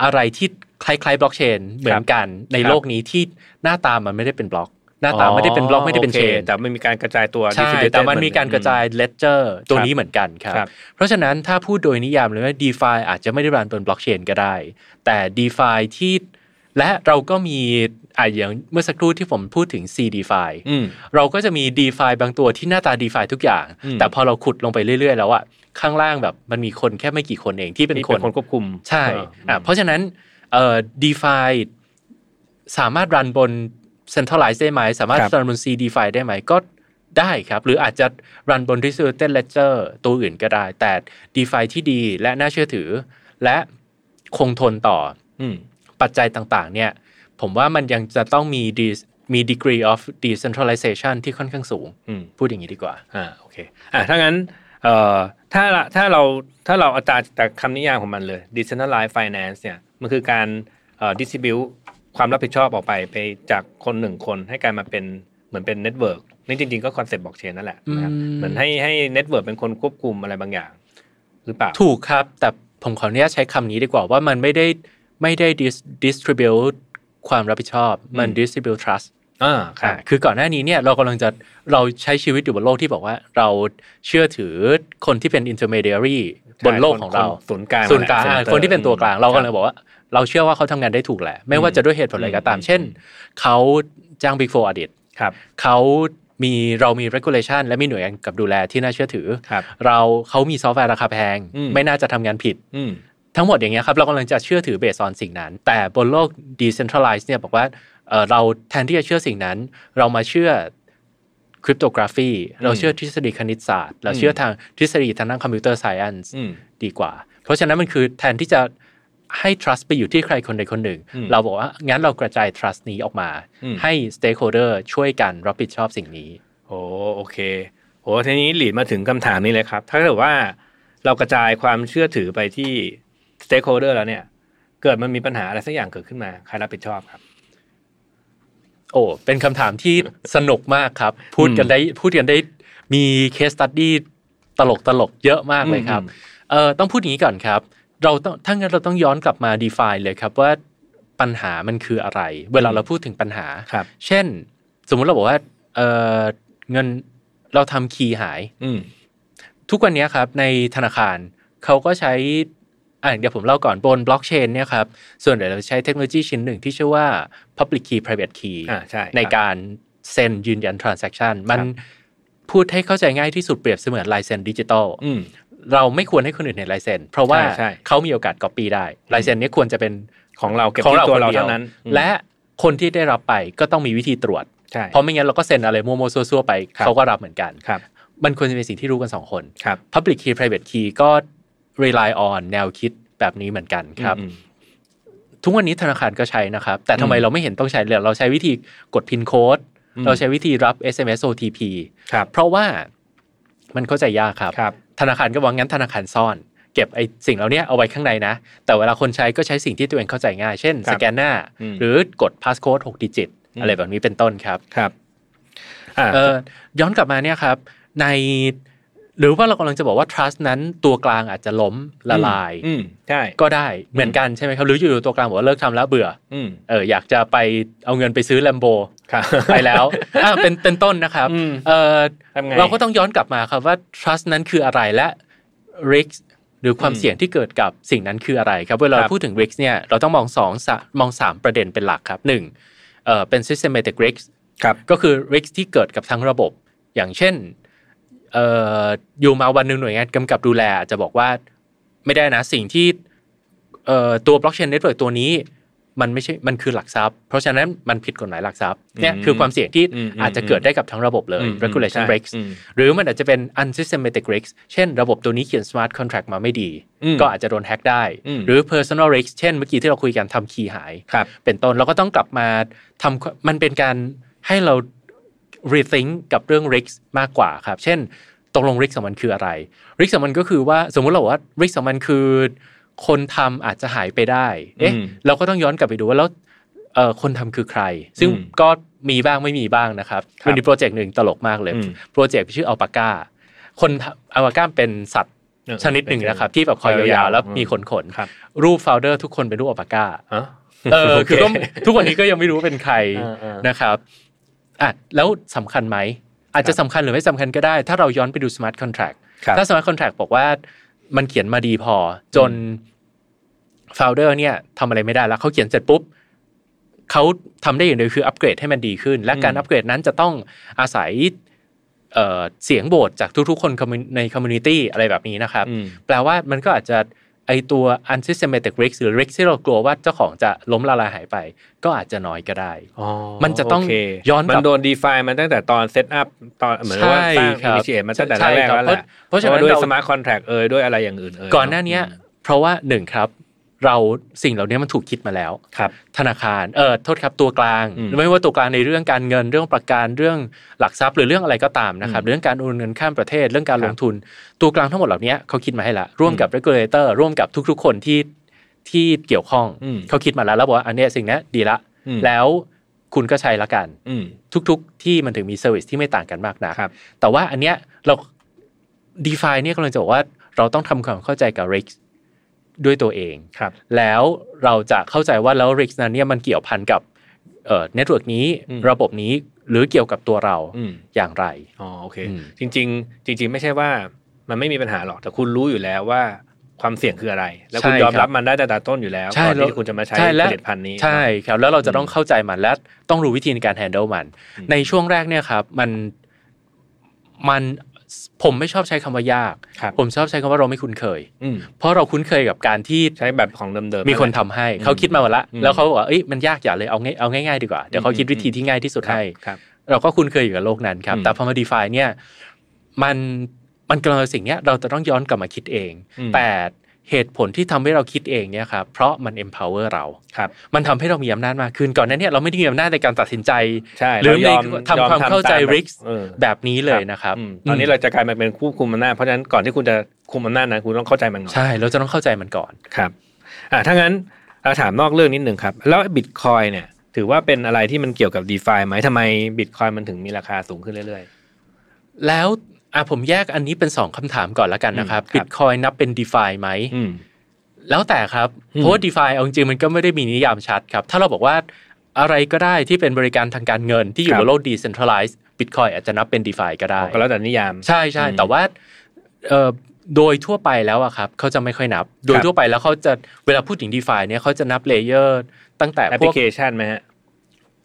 อะไรที่คล้ายๆบล็อกเชนเหมือนกันในครับโลกนี้ที่หน้าตามันไม่ได้เป็นบล็อก หน้าตาไม่ได้เป็นบล็อกไม่ได้เป็นโคเชนแต่มันมีการกระจายตัวใช่ distributed แต่มันมีการกระจาย ledger ตัวครับนี้เหมือนกันครับครับ เพราะฉะนั้นถ้าพูดโดยนิยามเลยว่า DeFi อาจจะไม่ได้รันบนบล็อกเชนก็ได้ แต่ DeFi ที่และเราก็มีอะอย่างเมื่อสักครู่ที่ผมพูดถึง C DeFi อืมเราก็จะมี DeFi บางตัวที่หน้าตา DeFi ทุกอย่างอืมแต่พอเราขุดลงไปเรื่อย ๆ แล้วอะข้างล่างแบบมันมีคนแค่ไม่กี่คนเองที่เป็นที่คเป็นนคนควบคุม ใช่เออออะเพราะฉะนั้นเอ่อ DeFi สามารถรันบน centralized ได้ไหม สามารถครับรันบน C DeFi ได้ไหม ก็ได้ครับ หรืออาจจะรันบน distributed ledger ตัวอื่นก็ได้ แต่ DeFi ที่ดีและน่าเชื่อถือ และคงทนต่ออืมปัจจัยต่างๆ เนี่ย ผมว่ามันยังจะต้องมี de- มี degree of decentralization ที่ค่อนข้างสูงอืมพูดอย่างนี้ดีกว่า อ่า โอเค อ่าถ้างั้น เอ่อ ถ้าละถ้าเราถ้าเราเอาตามจากคำนิยามของมันเลย decentralized finance เนี่ย มันคือการ เอ่อ distribute ความรับผิดชอบออกไปไปจากคนหนึ่งคนให้กลายมาเป็นเหมือนเป็น networkนี่จริงๆก็ concept บล็อกเชนนั่นแหละนะครับอืมเหมือนให้ให้ network เป็นคนควบคุมอะไรบางอย่าง หรือเปล่าถูกครับ แต่ผมขออนุญาตใช้คำนี้ดีกว่าว่ามันไม่ได้ไม่ได้ dis- distribute ความรับผิดชอบมันอืม distribute trust อ่าครัอ่าคือก่อนหน้านี้เนี่ยเรากำลังจะเราใช้ชีวิตอยู่บนโลกที่บอกว่า เราเชื่อถือคนที่เป็น intermediary บนโลกของเราศูนย์กลางศูนย์กลางแหละอ่า center คนที่เป็นตัวกลางเราครับก็เลยบอกว่า เราเชื่อว่าเขาทำงานได้ถูกแหละ ไม่ว่าจะด้วยเหตุผลอะไรก็ตามอืมเช่น เขาจ้าง Big Four audit ครับเขามีเรามี regulation และมีหน่วยงานกำกับดูแลที่น่าเชื่อถือครับเราเขามีซอฟต์แวร์ราคาแพงอืมไม่น่าจะทำงานผิดอืมทั้งหมดอย่างเงี้ยครับเรากำลังจะเชื่อถือ based on สิ่งนั้น แต่บนโลก decentralized เนี่ยบอกว่าเอ่อเราแทนที่จะเชื่อสิ่งนั้น เรามาเชื่อ cryptography เราเชื่อทฤษฎีคณิตศาสตร์ เราเชื่อทางทฤษฎีทางด้าน computer science อืมดีกว่า เพราะฉะนั้นมันคือแทนที่จะ ให้ trust ไปอยู่ที่ใครคนใดคนหนึ่งอืมเราบอกว่างั้นเรากระจาย trust นี้ออกมาอืมให้ stakeholder ช่วยกันรับผิดชอบสิ่งนี้โอ้โอเคโอ้ทีนี้หลีดมาถึงคำถามนี้เลยครับ ถ้าเกิดว่าเรากระจายความเชื่อถือไปที่ stakeholder แล้วเนี่ย เกิดมันมีปัญหาอะไรสักอย่างเกิดขึ้นมาใครรับผิดชอบครับ โอ้เป็นคำถามที่สนุกมากครับ พูดกันได้พูดกันได้มีเคสตัดดี้ตลกตลกเยอะมากเลยครับอืมเอ่อต้องพูดอย่างนี้ก่อนครับ เราต้องถ้างั้นเราต้องย้อนกลับมา define เลยครับว่าปัญหามันคืออะไร เวลาเราพูดถึงปัญหาครับเช่น สมมุติเราบอกว่าเอ่อเงินเราทำคีย์หายอืมทุกวันนี้ครับ ในธนาคารเขาก็ใช้อะเดี๋ยวผมเล่าก่อนบนบล็อกเชนเนี่ยครับ ส่วนใหญ่เราใช้เทคโนโลยีชิ้นหนึ่งที่ชื่อว่า Public Key Private Key อ่าใช่ในครับการเซ็นยืนยัน transaction มันครับพูดให้เข้าใจง่ายที่สุดเปรียบเสมือนลายเซ็นดิจิตอลอืม เราไม่ควรให้คนอื่นเห็นลายเซ็นเพราะว่าใช่ใช่เขามีโอกาส copy ได้ลายเซ็นนี้ควรจะเป็นของเราเก็บของที่เราตัวคนเราเดียวเท่านั้นอืมและคนที่ได้รับไปก็ต้องมีวิธีตรวจใช่เพราะไม่งั้นเราก็เซ็นอะไรมั่วๆซั่วๆไปครับเขาก็รับเหมือนกันครับมันควรจะเป็นสิ่งที่รู้กันสองคนครับ Public Key Private Key ก็ rely on แนวคิดแบบนี้เหมือนกันครับอืมทุกวันนี้ธนาคารก็ใช้นะครับ แต่ทำไมอืมเราไม่เห็นต้องใช้เลยเราใช้วิธีกดพินโค้ดอืมเราใช้วิธีรับ SMS OTP ครับเพราะว่ามันเข้าใจยากครับครับ ธนาคารก็บอกงั้นธนาคารซ่อน เก็บไอ้สิ่งเหล่านี้เอาไว้ข้างในนะ แต่เวลาคนใช้ก็ใช้สิ่งที่ตัวเองเข้าใจง่าย เช่นครัสบแกนหน้าอืมหรือกดพาสโค้ด6ดิจิตอืมอะไรแบบนี้เป็นต้นครับครับอ่าเออย้อนกลับมาเนี่ยครับ ในหรือว่าเรากำลังจะบอกว่า trust นั้นตัวกลางอาจจะล้มละลายอืมใช่ก็ได้เหมือนกันใช่ไหมครับ หรืออยู่ๆตัวกลางบอกว่าเลิกทำแล้วเบื่ออืมเอออยากจะไปเอาเงินไปซื้อแลมโบครับ ไปแล้วอะเป็นเป็นต้นนะครับอืมเออทำไงเราก็ต้องย้อนกลับมาครับว่า trust นั้นคืออะไรและ risk หรือความอืมเสี่ยงที่เกิดกับสิ่งนั้นคืออะไรครับเวลาครัเราบพูดถึง risk เนี่ยเราต้องมองสองสะมองสามประเด็นเป็นหลักครับหนึ่งเออเป็น systematic risk ครับก็คือ risk ที่เกิดกับทั้งระบบ อย่างเช่นเอ่ออยู่มาวันหนึ่งหน่วยงานกำกับดูแลอาจจะบอกว่าไม่ได้นะสิ่งที่เอ่อตัว blockchain network ตัวนี้ มันไม่ใช่มันคือหลักทรัพย์ เพราะฉะนั้นมันผิดกฎหมายหลักทรัพย์เนี่ยอืมคือความเสี่ยงที่อืมอืมอาจจะเกิดได้กับทั้งระบบเลยอืม regulation ใช่ risks อืมหรือมันอาจจะเป็น unsystematic risk เช่นระบบตัวนี้เขียน smart contract มาไม่ดีอืมก็อาจจะโดนแฮ็กได้อืมหรือ personal risk เช่นเมื่อกี้ที่เราคุยกันทำคีย์หายครับเป็นต้นเราก็ต้องกลับมาทำมันเป็นการให้เรา rethink กับเรื่อง risk มากกว่าครับ เช่นตกลง risk ของมันคืออะไร risk ของมันก็คือว่าสมมุติเราบอกว่า risk ของมันคือ คนทำอาจจะหายไปได้ เอ๊ะอืมเราก็ต้องย้อนกลับไปดูว่าแล้วเอ่อคนทำคือใคร ซึ่งอืมก็มีบ้างไม่มีบ้างนะครับครับมันมีโปรเจกต์หนึ่งตลกมากเลยอืมโปรเจกต์ชื่ออัลปาก้า คนอัลปาก้าเป็นสัตว์เออชนิดหนึ่งนะครับ ที่แบบคอยยาวๆแล้วมีขนขนๆครับรูปโฟลเดอร์ทุกคนเป็นรูปอัลปาก้าอ๋อเออโอเคคือก็ทุกวันนี้ก็ยังไม่รู้ว่าเป็นใครเออเออนะครับอะแล้วสำคัญไหมอาจจะสำคัญหรือไม่สำคัญก็ได้ ถ้าเราย้อนไปดู smart contract ครับถ้า smart contract บอกว่า มันเขียนมาดีพอ จน founder เนี่ยทำอะไรไม่ได้แล้วเขาเขียนเสร็จปุ๊บเขาทำได้อย่างเดียวคืออัปเกรดให้มันดีขึ้น และการอืมอัปเกรดนั้นจะต้องอาศัยเอ่อเสียงโบสจากทุกๆ คน commu- ใน community อะไรแบบนี้นะครับอืมแปลว่ามันก็อาจจะ ไอตัว unsystematic risk หรือ risk ที่เรากลัวว่าเจ้าของจะล้มละลายหายไป ก็อาจจะน้อยก็ได้อ๋อมันจะต้องโเคย้อนกลับมันโดน define มาตั้งแต่ตอนเซตอัพตอนเหมือนว่าสร้างใช่ครับ initiate มาตั้งแต่ใช่แรกครับแล้วแหละเพราะเพราะฉะนั้นด้วยเรา smart contract เอ่ยด้วยอะไรอย่างอื่นเอ่ยก่อนหน้าเนี้ยเพราะว่าหนึ่งครับ เราสิ่งเหล่านี้มันถูกคิดมาแล้วครับ ธนาคารเออโทษครับตัวกลางอืมไม่ว่าตัวกลางในเรื่องการเงินเรื่องประกันเรื่องหลักทรัพย์หรือเรื่องอะไรก็ตามนะครับอืมเรื่องการโอนเงินข้ามประเทศเรื่องการครับลงทุน ตัวกลางทั้งหมดเหล่านี้เขาคิดมาให้ละร่วมกับ regulator ร่วมกับทุก ๆ คนที่ที่เกี่ยวข้องอืมเขาคิดมาแล้วแล้วบอกว่าอันเนี้ยสิ่งเนี้ยดีละอืมแล้วคุณก็ใช้ละกันอืมทุก ๆ ที่มันถึงมี service ที่ไม่ต่างกันมากนะครับแต่ว่าอันเนี้ยเรา d e f i เนี่ยกำลังจะบอกว่าเราต้องทำความเข้าใจกับ risk ด้วยตัวเองครับ แล้วเราจะเข้าใจว่าแล้ว risk นั้นเนี่ยมันเกี่ยวพันกับเอ่อ network นี้อืมระบบนี้หรือเกี่ยวกับตัวเราอืมอย่างไรอ๋อโอเคอืมจริง ๆ จริง ๆ ไม่ใช่ว่ามันไม่มีปัญหาหรอกแต่คุณรู้อยู่แล้วว่าความเสี่ยงคืออะไร แล้วคุณใช่ยอมครับรับมันได้แต่แต่ต้นอยู่แล้วใช่ก่อนแล้วที่คุณจะมาใช้ใช่และผลิตภัณฑ์นี้ใช่ครับแล้วเราจะต้องเข้าใจมันและต้องรู้วิธีในการ handle มันอืมในช่วงแรกเนี่ยครับ มันมัน ผมไม่ชอบใช้คำว่ายากครับผมชอบใช้คำว่าเราไม่คุ้นเคยอืมเพราะเราคุ้นเคยกับการที่ใช้แบบของเดิมๆ มีคนแหละทำให้อืมเขาคิดมาหมดละอืมแล้วเขาบอกว่าเอ้ยมันยากอย่าเลยเอาง่ายเอาง่ายๆดีกว่า เดี๋ยวเขาคิดวิธีที่ง่ายที่สุดครับให้ครับเราก็คุ้นเคยอยู่กับโลกนั้นครับอืมแต่พอมา defy เนี่ย มันมันกำลังสิ่งเนี้ยเราจะต้องย้อนกลับมาคิดเองอืมแต่ เหตุผลที่ทำให้เราคิดเองเนี่ยครับเพราะมัน empower เราครับมันทำให้เรามีอำนาจมากขึ้นก่อนหนั้นเนี่ยเราไม่ได้มีอำนาจในการตัดสินใจใช่หรือเายอมในทำความเข้าใจยอมทำตม risk เออแบบนี้เลยนะครับอืมตอนนี้เราจะกลายมาเป็นผู้คุมอำนาจเพราะฉะนั้นก่อนที่คุณจะคุมอำนาจนั้นคุณต้องเข้าใจมันก่อนใช่เราจะต้องเข้าใจมันก่อนครับอ่าถ้างั้นเราถามนอกเรื่องนิดหนึ่งครับ แล้วบิตคอยเนี่ยถือว่าเป็นอะไรที่มันเกี่ยวกับ d e f าไหมทำไมบิตคอยมันถึงมีราคาสูงขึ้นเรื่อยแล้ว อะผมแยกอันนี้เป็นสองคำถามก่อนแล้วกันนะครับอืมครับ Bitcoin นับเป็น DeFi ไหมๆอืมแล้วแต่ครับอืมเพราะว่า DeFi เอาจริงๆมันก็ไม่ได้มีนิยามชัดครับ ถ้าเราบอกว่าอะไรก็ได้ที่เป็นบริการทางการเงินที่อยู่ครับบนโลก decentralized Bitcoin อาจจะนับเป็น DeFi ก็ได้ก็แล้วแต่นิยาม ใช่ใช่อืมแต่ว่าเอ่อโดยทั่วไปแล้วอะครับเขาจะไม่ค่อยนับ โดยทั่วไปแล้วเขาจะเวลาพูดถึง DeFi เนี่ยเขาจะนับ layer ตั้งแต่พวกแอปพลิเคชันไหมฮะ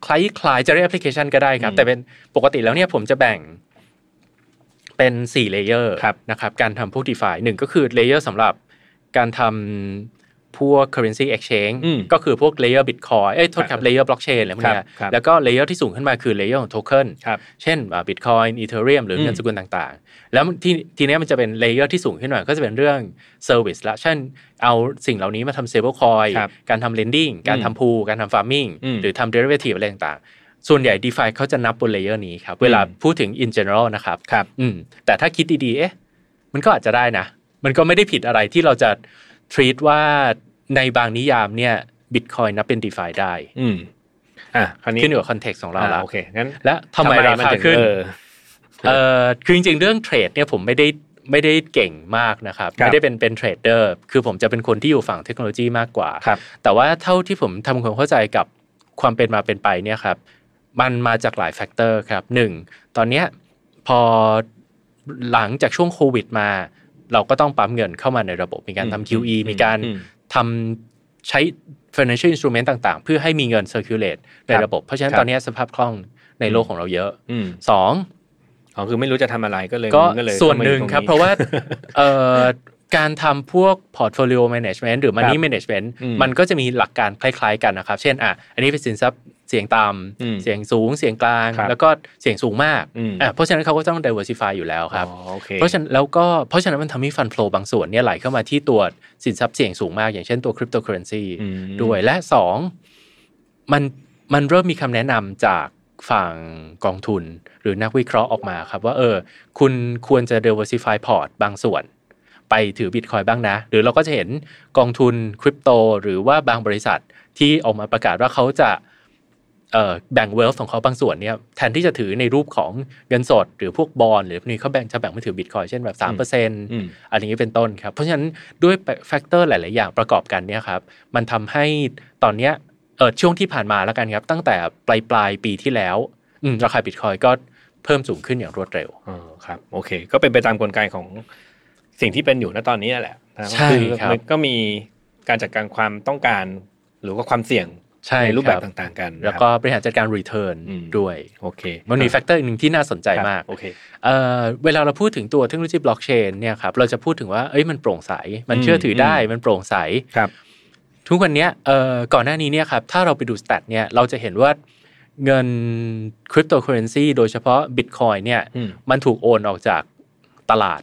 คล้ายคล้ายๆจะเรียกแอปพลิเคชันก็ได้ครับอืมแต่เป็นปกติแล้วเนี่ยผมจะแบ่ง เป็น4 layer ครับนะครับการทำพวก DeFi หนึ่งก็คือ layer สำหรับการทำพวก currency exchange อืมก็คือพวกเลเยอร์ Bitcoin เอ้ยโทษครับเลเยอร์ blockchain อะไรพวกเนี้ครัยบครับแล้วก็ layer ที่สูงขึ้นมาคือ layer ของโทเค็นครับเช่นอ่า Bitcoin Ethereum หรือเงินอืมสกุลต่างๆ แล้วทีทีเนี้ยมันจะเป็น layer ที่สูงขึ้นมาก็จะเป็นเรื่อง Service ละเช่นเอาสิ่งเหล่านี้มาทำ Stablecoin ครับการทำ Lending การทำ Pool การทำ Farming อืมหรือทำ Derivative อะไรต่างๆ ส่วนใหญ่ DeFi เขาจะนับบน layer นี้ครับ เวลาพูดถึง in general นะครับครับอืมแต่ถ้าคิดดีๆเอ๊ะมันก็อาจจะได้นะ มันก็ไม่ได้ผิดอะไรที่เราจะ treat ว่าในบางนิยามเนี่ย Bitcoin นับเป็น DeFi ได้ อืมอะคราวนี้ขึ้นอยู่กับ context ของเราอ่าละโอเคงั้นและทำไมราคามันถึงขึ้นเออเอ่อคือจริงๆเรื่องเทรดเนี่ยผมไม่ได้ไม่ได้เก่งมากนะครับครับ ไม่ได้เป็นเป็นเทรดเดอร์คือผมจะเป็นคนที่อยู่ฝั่งเทคโนโลยีมากกว่าครับแต่ว่าเท่าที่ผมทำความเข้าใจกับความเป็นมาเป็นไปเนี่ยครับ มันมาจากหลาย factor ครับหนึ่งตอนเนี้ยพอหลังจากช่วงโควิดมา เราก็ต้องปั๊มเงินเข้ามาในระบบ มีการอืมทำ QE อืมมีการอืมทำใช้ financial instrument ต่าง ๆ เพื่อให้มีเงิน circulate ในครับระบบ เพราะฉะนั้นครับตอนเนี้ยสภาพคล่องในโลกของเราเยอะอืมสองอ๋อคือไม่รู้จะทำอะไรก็เลยก็ก็เลยส่วนหนึ่งต้องมาอยู่ตครับ เพราะว่าเอ่อการทำพวก portfolio management หรือ money ครับ management อืมมันก็จะมีหลักการคล้าย ๆ กันนะครับ เช่นอะอันนี้เป็นสินทรัพย์ เสียงต่อืมำเสียงสูงเสียงกลางครับแล้วก็เสียงสูงมากอืมอะเพราะฉะนั้นเขาก็ต้อง diversify อยู่แล้วครับอ๋อโอเคเพราะฉะนั้นแล้วก็เพราะฉะนั้นมันทำให้ฟัน flow บางส่วนเนี่ยไหลเข้ามาที่ตัวสินทรัพย์เสี่ยงสูงมาก อย่างเช่นตัว cryptocurrency อืมด้วยและสองมันมันเริ่มมีคำแนะนำจากฝั่งกองทุนหรือนักวิเคราะห์ออกมาครับว่าเออคุณควรจะ diversify port บางส่วน ไปถือบิตคอยบ้างนะ หรือเราก็จะเห็นกองทุนคริปโตหรือว่าบางบริษัทที่ออกมาประกาศว่าเขาจะเอ่อ แบ่งเวล h ของเขาบางส่วนเนี่ยแทนที่จะถือในรูปของเงินสด หรือพวกบอลหรือพวกนี้เขาแบ่งจะแบ่งมาถือบิตคอยเช่นแบบสามเปอร์เซ็นต์อืมอันนี้เป็นต้นครับ เพราะฉะนั้นด้วย factor หลาย ๆ อย่างประกอบกันเนี่ยครับมันทำให้ตอนเนี้ยเออช่วงที่ผ่านมาแล้วกันครับ ตั้งแต่ปลายปลายๆปีที่แล้วอืมราคาบิตคอยก็เพิ่มสูงขึ้นอย่างรวดเร็วอ๋อครับโอเค ก็เป็นไปตามกลไกของสิ่งที่เป็นอยู่ณตอนนี้นั่นแหละนะใช่คือครับมันก็มีการจัดการความต้องการหรือว่าความเสี่ยง ใช่ในรูปแบบต่างๆกันนะครับแล้วก็บริหารจัดการ return อืมด้วยโอเคมันมี factor หนึ่งที่น่าสนใจครับมากโอเคเอ่อเวลาเราพูดถึงตัวเทคโนโลยีบล็อกเชนเนี่ยครับเราจะพูดถึงว่าเอ้ยมันโปร่งใส มันเชื่อถือได้อืมมันโปร่งใสครับ ทุกวันเนี้ยเอ่อก่อนหน้านี้เนี่ยครับถ้าเราไปดู stat เนี่ยเราจะเห็นว่าเงินคริปโตเคอเรนซีโดยเฉพาะบิตคอยเนี่ยอืมมันถูกโอนออกจากตลาด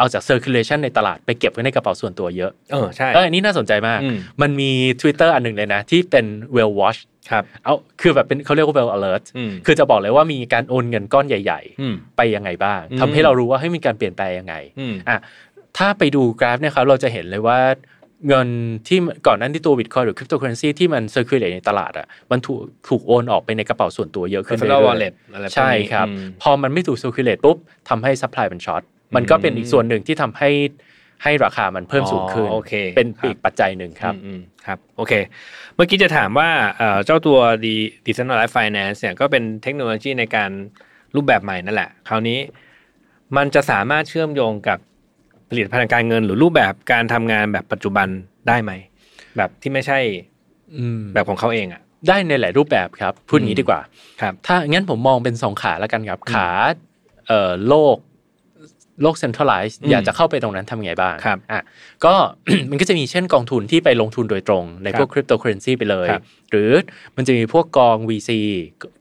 เอาจาก circulation ในตลาดไปเก็บไว้ในกระเป๋าส่วนตัวเยอะ เออ ใช่เอออันนี้น่าสนใจมากอืมมันมี Twitter อันหนึ่งเลยนะ ที่เป็น whale watch ครับ เอาคือแบบเป็นเขาเรียกว่า whale alert อืมคือจะบอกเลยว่ามีการโอนเงินก้อนใหญ่อืมๆไปยังไงบ้างอืมทำให้เรารู้ว่าเฮ้ยมีการเปลี่ยนแปลงยังไงอืมอะถ้าไปดูกราฟเนี่ยครับเราจะเห็นเลยว่าเงินที่ก่อนหน้านั้นที่ตัวบิตคอยหรือคริปโตเคอเรนซีที่มัน circulate ในตลาดอะมันถูกถูกโอนออกไปในกระเป๋าส่วนตัวเยอะขึ้น เรื่อยๆ personal wallet อะไรพวกนี้ใช่ครับอืมพอมันไม่ถูก circulate ปุ๊บทำให้ supply มัน short มันก็เป็นอีกส่วนหนึ่งที่ทำให้ให้ราคามันเพิ่มสูงขึ้นอ๋อโอเคเป็นครับอีกปัจจัยหนึ่งครับอืมๆครับโอเค เมื่อกี้จะถามว่าเอ่อเจ้าตัว De- decentralized finance เนี่ยก็เป็นเทคโนโลยีในการรูปแบบใหม่นั่นแหละ คราวนี้มันจะสามารถเชื่อมโยงกับผลิตภัณฑ์การเงิน หรือรูปแบบการทำงานแบบปัจจุบันได้ไหม แบบที่ไม่ใช่อืมแบบของเขาเองอะได้ในหลายรูปแบบครับพูดอย่างนี้ดีกว่าครับ ถ้างั้นผมมองเป็นสองขาแล้วกันครับ ขาเอ่อ โลกโลก centralized อืมอยากจะเข้าไปตรงนั้นทำยังไงบ้างครับอะก็มันก็จะมีเช่นกองทุนที่ไปลงทุนโดยตรง ในพวกครับคริปโตเคอเรนซีไปเลยครับหรือมันจะมีพวกกอง VC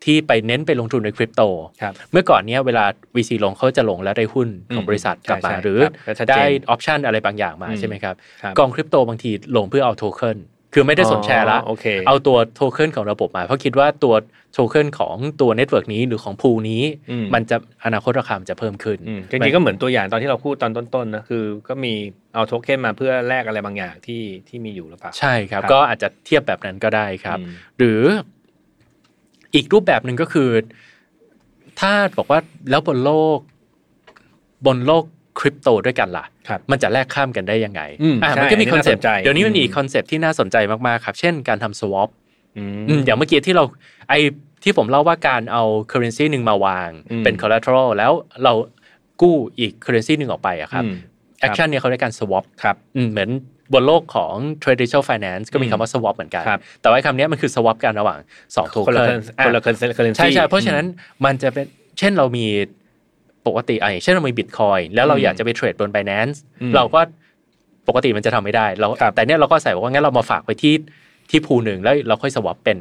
ที่ไปเน้นไปลงทุนในคริปโตครับเมื่อก่อนเนี้ยเวลา VC ลงเขาจะลงแล้วได้หุ้นของอืมบริษัทกลับมาใช่ใช่หรือครับก็ชัดเจนได้ option อะไรบางอย่างมาอืมใช่ไหมครับครับกองคริปโตบางทีลงเพื่อเอาโทเค็น คือไม่ได้สนแชร์ละอ๋อโอเคเอาตัวโทเค็นของระบบมา เพราะคิดว่าตัวโทเค็นของตัว network นี้หรือของ pool นี้อืมมันจะอนาคตราคามันจะเพิ่มขึ้นอืมจริงๆก็เหมือนตัวอย่างตอนที่เราพูดตอนต้นๆนะคือ ก็มีเอาโทเค็นมาเพื่อแลกอะไรบางอย่างที่ที่มีอยู่หรือเปล่าใช่ครับครับก็อาจจะเทียบแบบนั้นก็ได้ครับอืมหรืออีกรูปแบบหนึ่งก็คือ ถ้าบอกว่าแล้วบนโลก บนโลก คริปโตด้วยกันล่ะครับมันจะแลกข้ามกันได้ยังไงอืมอะใช่มันก็มีอันนี้คอนเซปต์น่าสนใจเดี๋ยวนี้มันมีอืม concept ที่น่าสนใจมากๆครับ เช่นการทำ swap อืมอืมอย่างเมื่อกี้ที่เราไอที่ผมเล่าว่าการเอา currency หนึ่งมาวางอืมเป็น collateral แล้วเรากู้อีก currency หนึ่งออกไปอะครับอืม action เนี่ยเขาเรียกการ swap ครับอืมเหมือนบนโลกของ traditional finance ก็มีคำว่า swap เหมือนกันครับแต่ว่าไอ้คำเนี้ยมันคือ swap กันระหว่างสองโทคนเค็ละนคนละคนละคนละใช่ใช่เพราะฉะนั้นมันจะเป็นเช่นเรามี ปกติไอะอย่างเช่นเรามีบิตคอยแล้วเราอืมอยากจะไปเทรดบน Binance อืมเราก็ปกติมันจะทำไม่ได้เราครับแต่เนี้ยเราก็ใส่ว่างั้นเรามาฝากไปที่ที่พูหนึ่งแล้วเราค่อยสวอปเป็น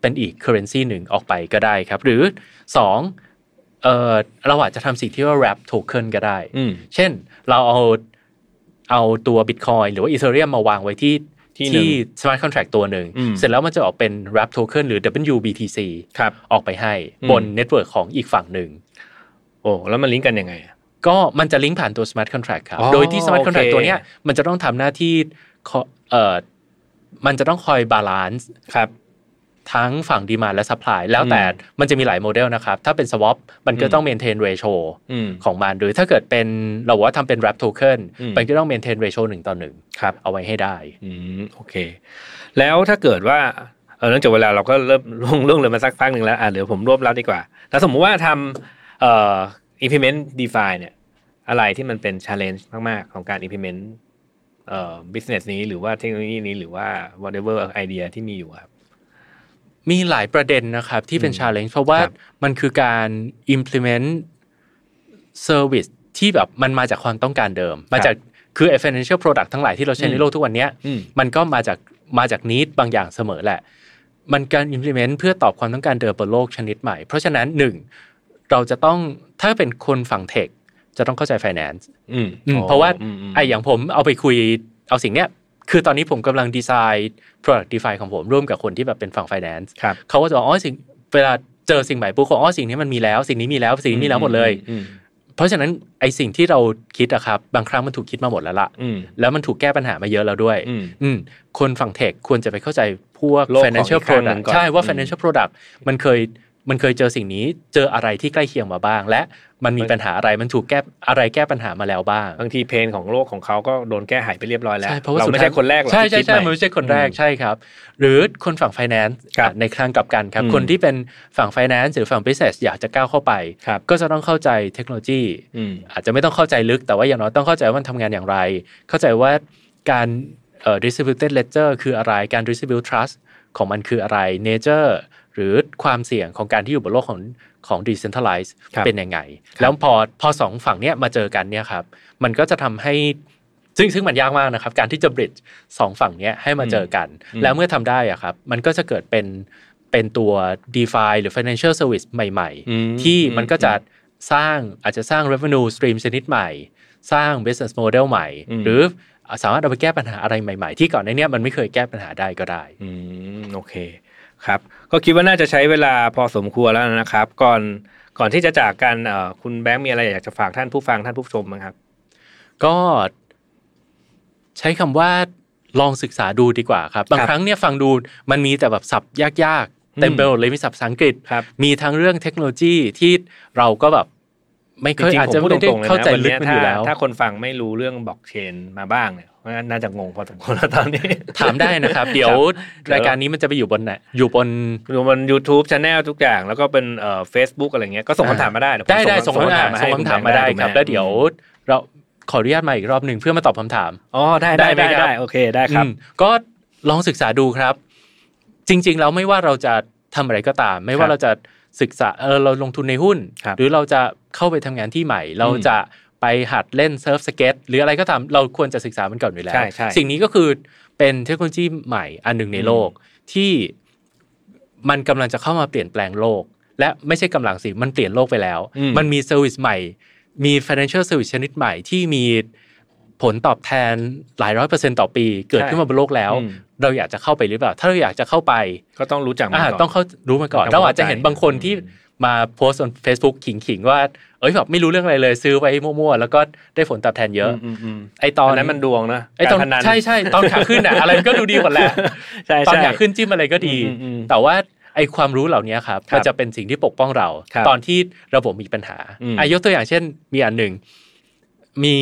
เป็นอีก currency หนึ่งออกไปก็ได้ครับ หรือสองเออเราอาจจะทำสิ่งที่ว่า wrap token ก็ได้อืมเช่นเราเอาเอาตัว Bitcoin หรือว่า Ethereum มาวางไว้ที่ที่หนึ่งที่ smart contract ตัวหนึ่งอืมเสร็จแล้วมันจะออกเป็น wrap token หรือ WBTC ครับออกไปให้อืมบน network ของอีกฝั่งหนึ่ง โอ้แล้วมันลิงก์กันยังไงอะก็มันจะลิงก์ผ่านตัว smart contract ครับอ๋อโดยที่ smart โอเค contract ตัวเนี้ยมันจะต้องทำหน้าที่คอเอ่อมันจะต้องคอย balance ครับทั้งฝั่ง demand และ supply แล้วแต่มันจะมีหลายโมเดลนะครับ ถ้าเป็น swap มันก็อืมต้อง maintain ratio อืมของมันหรือถ้าเกิดเป็นเราบอกว่าทำเป็น wrap token อืมมันก็ต้อง maintain ratio หนึ่งต่อหนึ่งครับเอาไว้ให้ได้อืมโอเค แล้วถ้าเกิดว่าเออเนื่องจากเวลาเราก็เริ่มล่วงล่วงเลยมาสักพักหนึ่งแล้วอะเดี๋ยวผมรวบรัดดีกว่าถ้าสมมุติว่าทำ เอ่อ implement DeFi เนี่ย อะไรที่มันเป็น challenge มาก ๆ ของการ implement เอ่อ business นี้หรือว่าเทคโนโลยีนี้หรือว่า whatever idea ที่มีอยู่ครับ มีหลายประเด็นนะครับ ที่เป็นอืม challenge เพราะว่าครับมันคือการ implement service ที่แบบมันมาจากความต้องการเดิม มาจากคือไอ้ financial product ทั้งหลายที่เราใช้ในโลกทุกวันเนี้ยอืมมันก็มาจากมาจากนิดบางอย่างเสมอแหละ มันการ implement เพื่อตอบความต้องการเดิมบนโลกชนิดใหม่ เพราะฉะนั้นหนึ่ง เราจะต้องถ้าเป็นคนฝั่งเทคจะต้องเข้าใจ finance อืมอืมเพราะว่าอืมมไอ้อย่างผมเอาไปคุยเอาสิ่งเนี้ยคือตอนนี้ผมกำลังดีไซน์ product DeFi ของผมร่วมกับคนที่แบบเป็นฝั่ง finance ครับเขาก็จะบอกอ๋อสิ่งเวลาเจอสิ่งใหม่ปุ๊บเขาอ๋อสิ่งนี้มันมีแล้ว สิ่งนี้มีแล้วสิ่งนี้มีแล้วหมดเลยอืมเพราะฉะนั้นไอ้สิ่งที่เราคิดอะครับ บางครั้งมันถูกคิดมาหมดแล้วล่ะอืมแล้วมันถูกแก้ปัญหามาเยอะแล้วด้วยอืมอืมคนฝั่งเทคควรจะไปเข้าใจพวกโลกของ financial อีกข้างหนึ่ง product ก่อนใช่ว่าอืม financial product มันเคย มันเคยเจอสิ่งนี้เจออะไรที่ใกล้เคียงมาบ้าง และมันมีปัญหาอะไรมันถูกแก้อะไรแก้ปัญหามาแล้วบ้าง บางทีเพนของโลกของเขาก็โดนแก้หายไปเรียบร้อยแล้วใช่เพราะว่าเราสุดไม่ท้ใช่คนแรกหรอกใช่ที่ใช่คิดใช่ใหมันไม่ใช่คนแรกใช่ครับ หรือคนฝั่ง finance ครับในครั้งกลับกันครับอืมคนที่เป็นฝั่ง finance หรือฝั่ง business อยากจะก้าวเข้าไปครับก็จะต้องเข้าใจเทคโนโลยีอืมอาจจะไม่ต้องเข้าใจลึก แต่ว่าอย่างน้อยต้องเข้าใจว่ามันทำงานอย่างไร เข้าใจว่าการเอ่อ distributed ledger คืออะไรการ distribute trust ของมันคืออะไร nature หรือความเสี่ยงของการที่อยู่บนโลกของของ decentralized ครับเป็นยังไง แล้วพอพอสองฝั่งเนี้ยมาเจอกันเนี่ยครับ มันก็จะทำให้ซึ่งซึ่งมันยากมากนะครับ การที่จะ bridge สองฝั่งเนี้ยให้มาเจอกันอืมแล้วเมื่อทำได้อะครับ มันก็จะเกิดเป็นเป็นตัว DeFi หรือ financial service ใหม่อืมๆที่มันก็จะสร้างอาจจะสร้าง revenue stream ชนิดใหม่ สร้าง business model ใหม่อืมหรือสามารถเอาไปแก้ปัญหาอะไรใหม่ ๆ ที่ก่อนในเนี้ยมันไม่เคยแก้ปัญหาได้ก็ได้ อืม โอเค ครับก็คิดว่าน่าจะใช้เวลาพอสมควรแล้วนะครับ ก่อนก่อนที่จะจากกันเอ่อคุณแบงค์มีอะไรอยากจะฝากท่านผู้ฟังท่านผู้ชมไหมครับ ก็ใช้คำว่าลองศึกษาดูดีกว่าครับ บางครับครั้งเนี่ยฟังดูมันมีแต่แบบศัพท์ยากๆเต็มไปหมดเลยมีศัพท์ภาษาอังกฤษครับมีทั้งเรื่องเทคโนโลยีที่เราก็แบบไม่จเคยริงอาจๆผมจะพูดไม่ตได้รงๆเลยเข้านะใจวันลึกเนี้ยมันถ้าอยู่แล้ว ถ้าคนฟังไม่รู้เรื่องบล็อกเชนมาบ้างเนี่ยว่า น่าจะงงพอสมควรแล้วตอนนี้ ถามได้นะครับ เดี๋ยวครับรายการนี้มันจะไปอยู่บนไหนอยู่บนอยู่บน YouTube Channel ทุกอย่าง แล้วก็เป็นเอ่อ Facebook อะไรเงี้ยก็ส่งคำถามมาได้เยวผมได้ได้ส่งคำถามให้ส่งคำถามมาได้ครับแล้วเดี๋ยวเราขออนุญาตมาอีกรอบหนึ่งเพื่อมาตอบคำถามอ๋อได้ได้ได้ไหมได้ครับได้โอเคได้ครับอืมก็ลองศึกษาดูครับ จริง ๆ แล้วไม่ว่าเราจะทำอะไรก็ตาม ไม่ว่าครับเราจะศึกษาเออเราลงทุนในหุ้นครับหรือเราจะเข้าไปทำงานที่ใหม่ เราจะ ไปหัดเล่นเซิร์ฟสเก็ตหรืออะไรก็ตามเราควรจะศึกษามันก่อนอยู่แล้วใช่ใช่สิ่งนี้ก็คือเป็นเทคโนโลยีใหม่อันหนึ่งในโลกที่มันกำลังจะเข้ามาเปลี่ยนแปลงโลก และไม่ใช่กำลังสิมันเปลี่ยนโลกไปแล้วอืมมันมี service ใหม่ มี financial service ชนิดใหม่ที่มีผลตอบแทนหลายร้อยเปอร์เซ็นต์ต่อปี เกิดขึ้นมาบนโลกแล้วอืมเราอยากจะเข้าไปหรือเปล่า ถ้าเราอยากจะเข้าไป ก็ต้องรู้จักมันอ่าก่อนต้องเข้ารู้มาก่อนต้องเราอาจจะเข้าใจเห็นบางคนที่มาโพสต์บน Facebook ขิงๆว่า เอ้ยแบบไม่รู้เรื่องอะไรเลย ซื้อไว้มั่วๆแล้วก็ได้ผลตอบแทนเยอะอืมอืมไอตอนอันนั้นมันดวงนะไอตอนการพนันใช่ใช่ตอนขาขึ้นอะอะไรก็ดูดีหมดแหละใช่ตอนใช่ขาขึ้นจิ้มอะไรก็ดีอืมอืมอืมแต่ว่าไอความรู้เหล่านี้ครับครับมันจะเป็นสิ่งที่ปกป้องเราครับตอนที่ระบบมีปัญหาอืมอายกตัวอย่างเช่น มีอันหนึ่งมี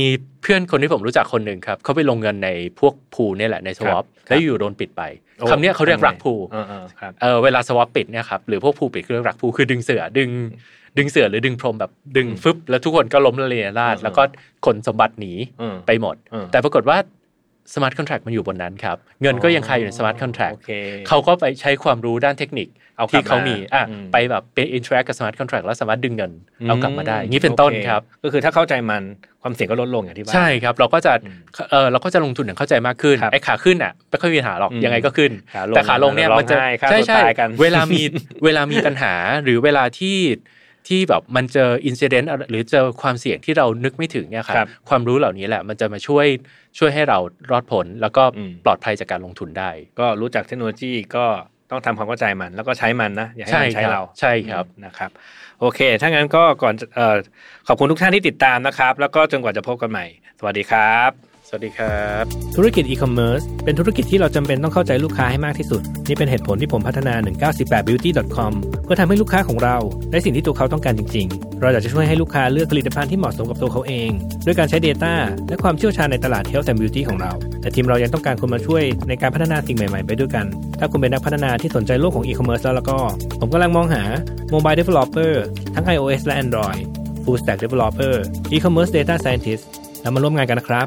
เพื่อนคนที่ผมรู้จักคนหนึ่งครับเขาไปลงเงินในพวก pool เนี่ยแหละใน swap แล้วอยู่โดนปิดไปโอ้คำเนี้ยเขาเรียก rug pull เออเออครับเออเวลา swap ปิดเนี่ยครับหรือพวก pool ปิดคือเรื่อง rug pull คือดึงเสื่อดึง ดึงเสื่อหรือดึงพรมแบบดึงฟึบแล้วทุกคนก็ล้มระเนระนาดอืมแล้วก็ขนสมบัติหนีอืมไปหมดอืมแต่ปรากฏว่า smart contract มันอยู่บนนั้นครับ เงินก็ยังคาอยู่ใน smart contract โอเคเขาก็ไปใช้ความรู้ด้านเทคนิคเอากลับที่เขามีอะอืมไปแบบไป interact กับ smart contract แล้วสามารถดึงเงินเอากลับมาได้อย่างนี้เป็นต้นโอเครับ ก็คือถ้าเข้าใจมันความเสี่ยงก็ลดลงอย่างที่ว่าใช่ครับ เราก็จะอืมเออเราก็จะลงทุนอย่างเข้าใจมากขึ้นครับไอ้ขาขึ้นอะไม่ค่อยมีปัญหาหรอกอืมยังไงก็ขึ้นขาลงแต่ขาลงเนี่ยร้องมันจะไห้ฆ่าใช่ตัวใช่ตายกันเวลามีเวลามีปัญหาหรือเวลาที่ ที่แบบมันเจออินซิเดนต์หรือเจอความเสี่ยงที่เรานึกไม่ถึงเนี่ยครัครับบความรู้เหล่านี้แหละมันจะมาช่วยช่วยให้เรารอดพ้นแล้วก็อืมปลอดภัยจากการลงทุนได้ ก็รู้จักเทคโนโลยีก็ต้องทำความเข้าใจมัน แล้วก็ใช้มันนะอย่าให้มันใช่ใช้ครับเราใช่ครับนะครับ โอเค ถ้างั้นก็ก่อนเอ่อขอบคุณทุกท่านที่ติดตามนะครับ แล้วก็จนกว่าจะพบกันใหม่ สวัสดีครับ สวัสดีครับ ธุรกิจอีคอมเมิร์ซเป็นธุรกิจที่เราจำเป็นต้องเข้าใจลูกค้าให้มากที่สุด นี่เป็นเหตุผลที่ผมพัฒนา 198beauty.com เพื่อทำให้ลูกค้าของเราได้สิ่งที่ตัวเขาต้องการจริง ๆ เราอยากจะช่วยให้ลูกค้าเลือกผลิตภัณฑ์ที่เหมาะสมกับตัวเขาเอง ด้วยการใช้ Data และความเชี่ยวชาญในตลาด Health and Beauty ของเรา แต่ทีมเรายังต้องการคนมาช่วยในการพัฒนาสิ่งใหม่ๆ ไปด้วยกัน ถ้าคุณเป็นนักพัฒนาที่สนใจโลกของอีคอมเมิร์ซแล้วแล้วก็ ผมกำลังมองหา Mobile Developer ทั้ง iOS และ Android Full Stack Developer E-commerce Data Scientist แล้วมาร่วมงานกันนะครับ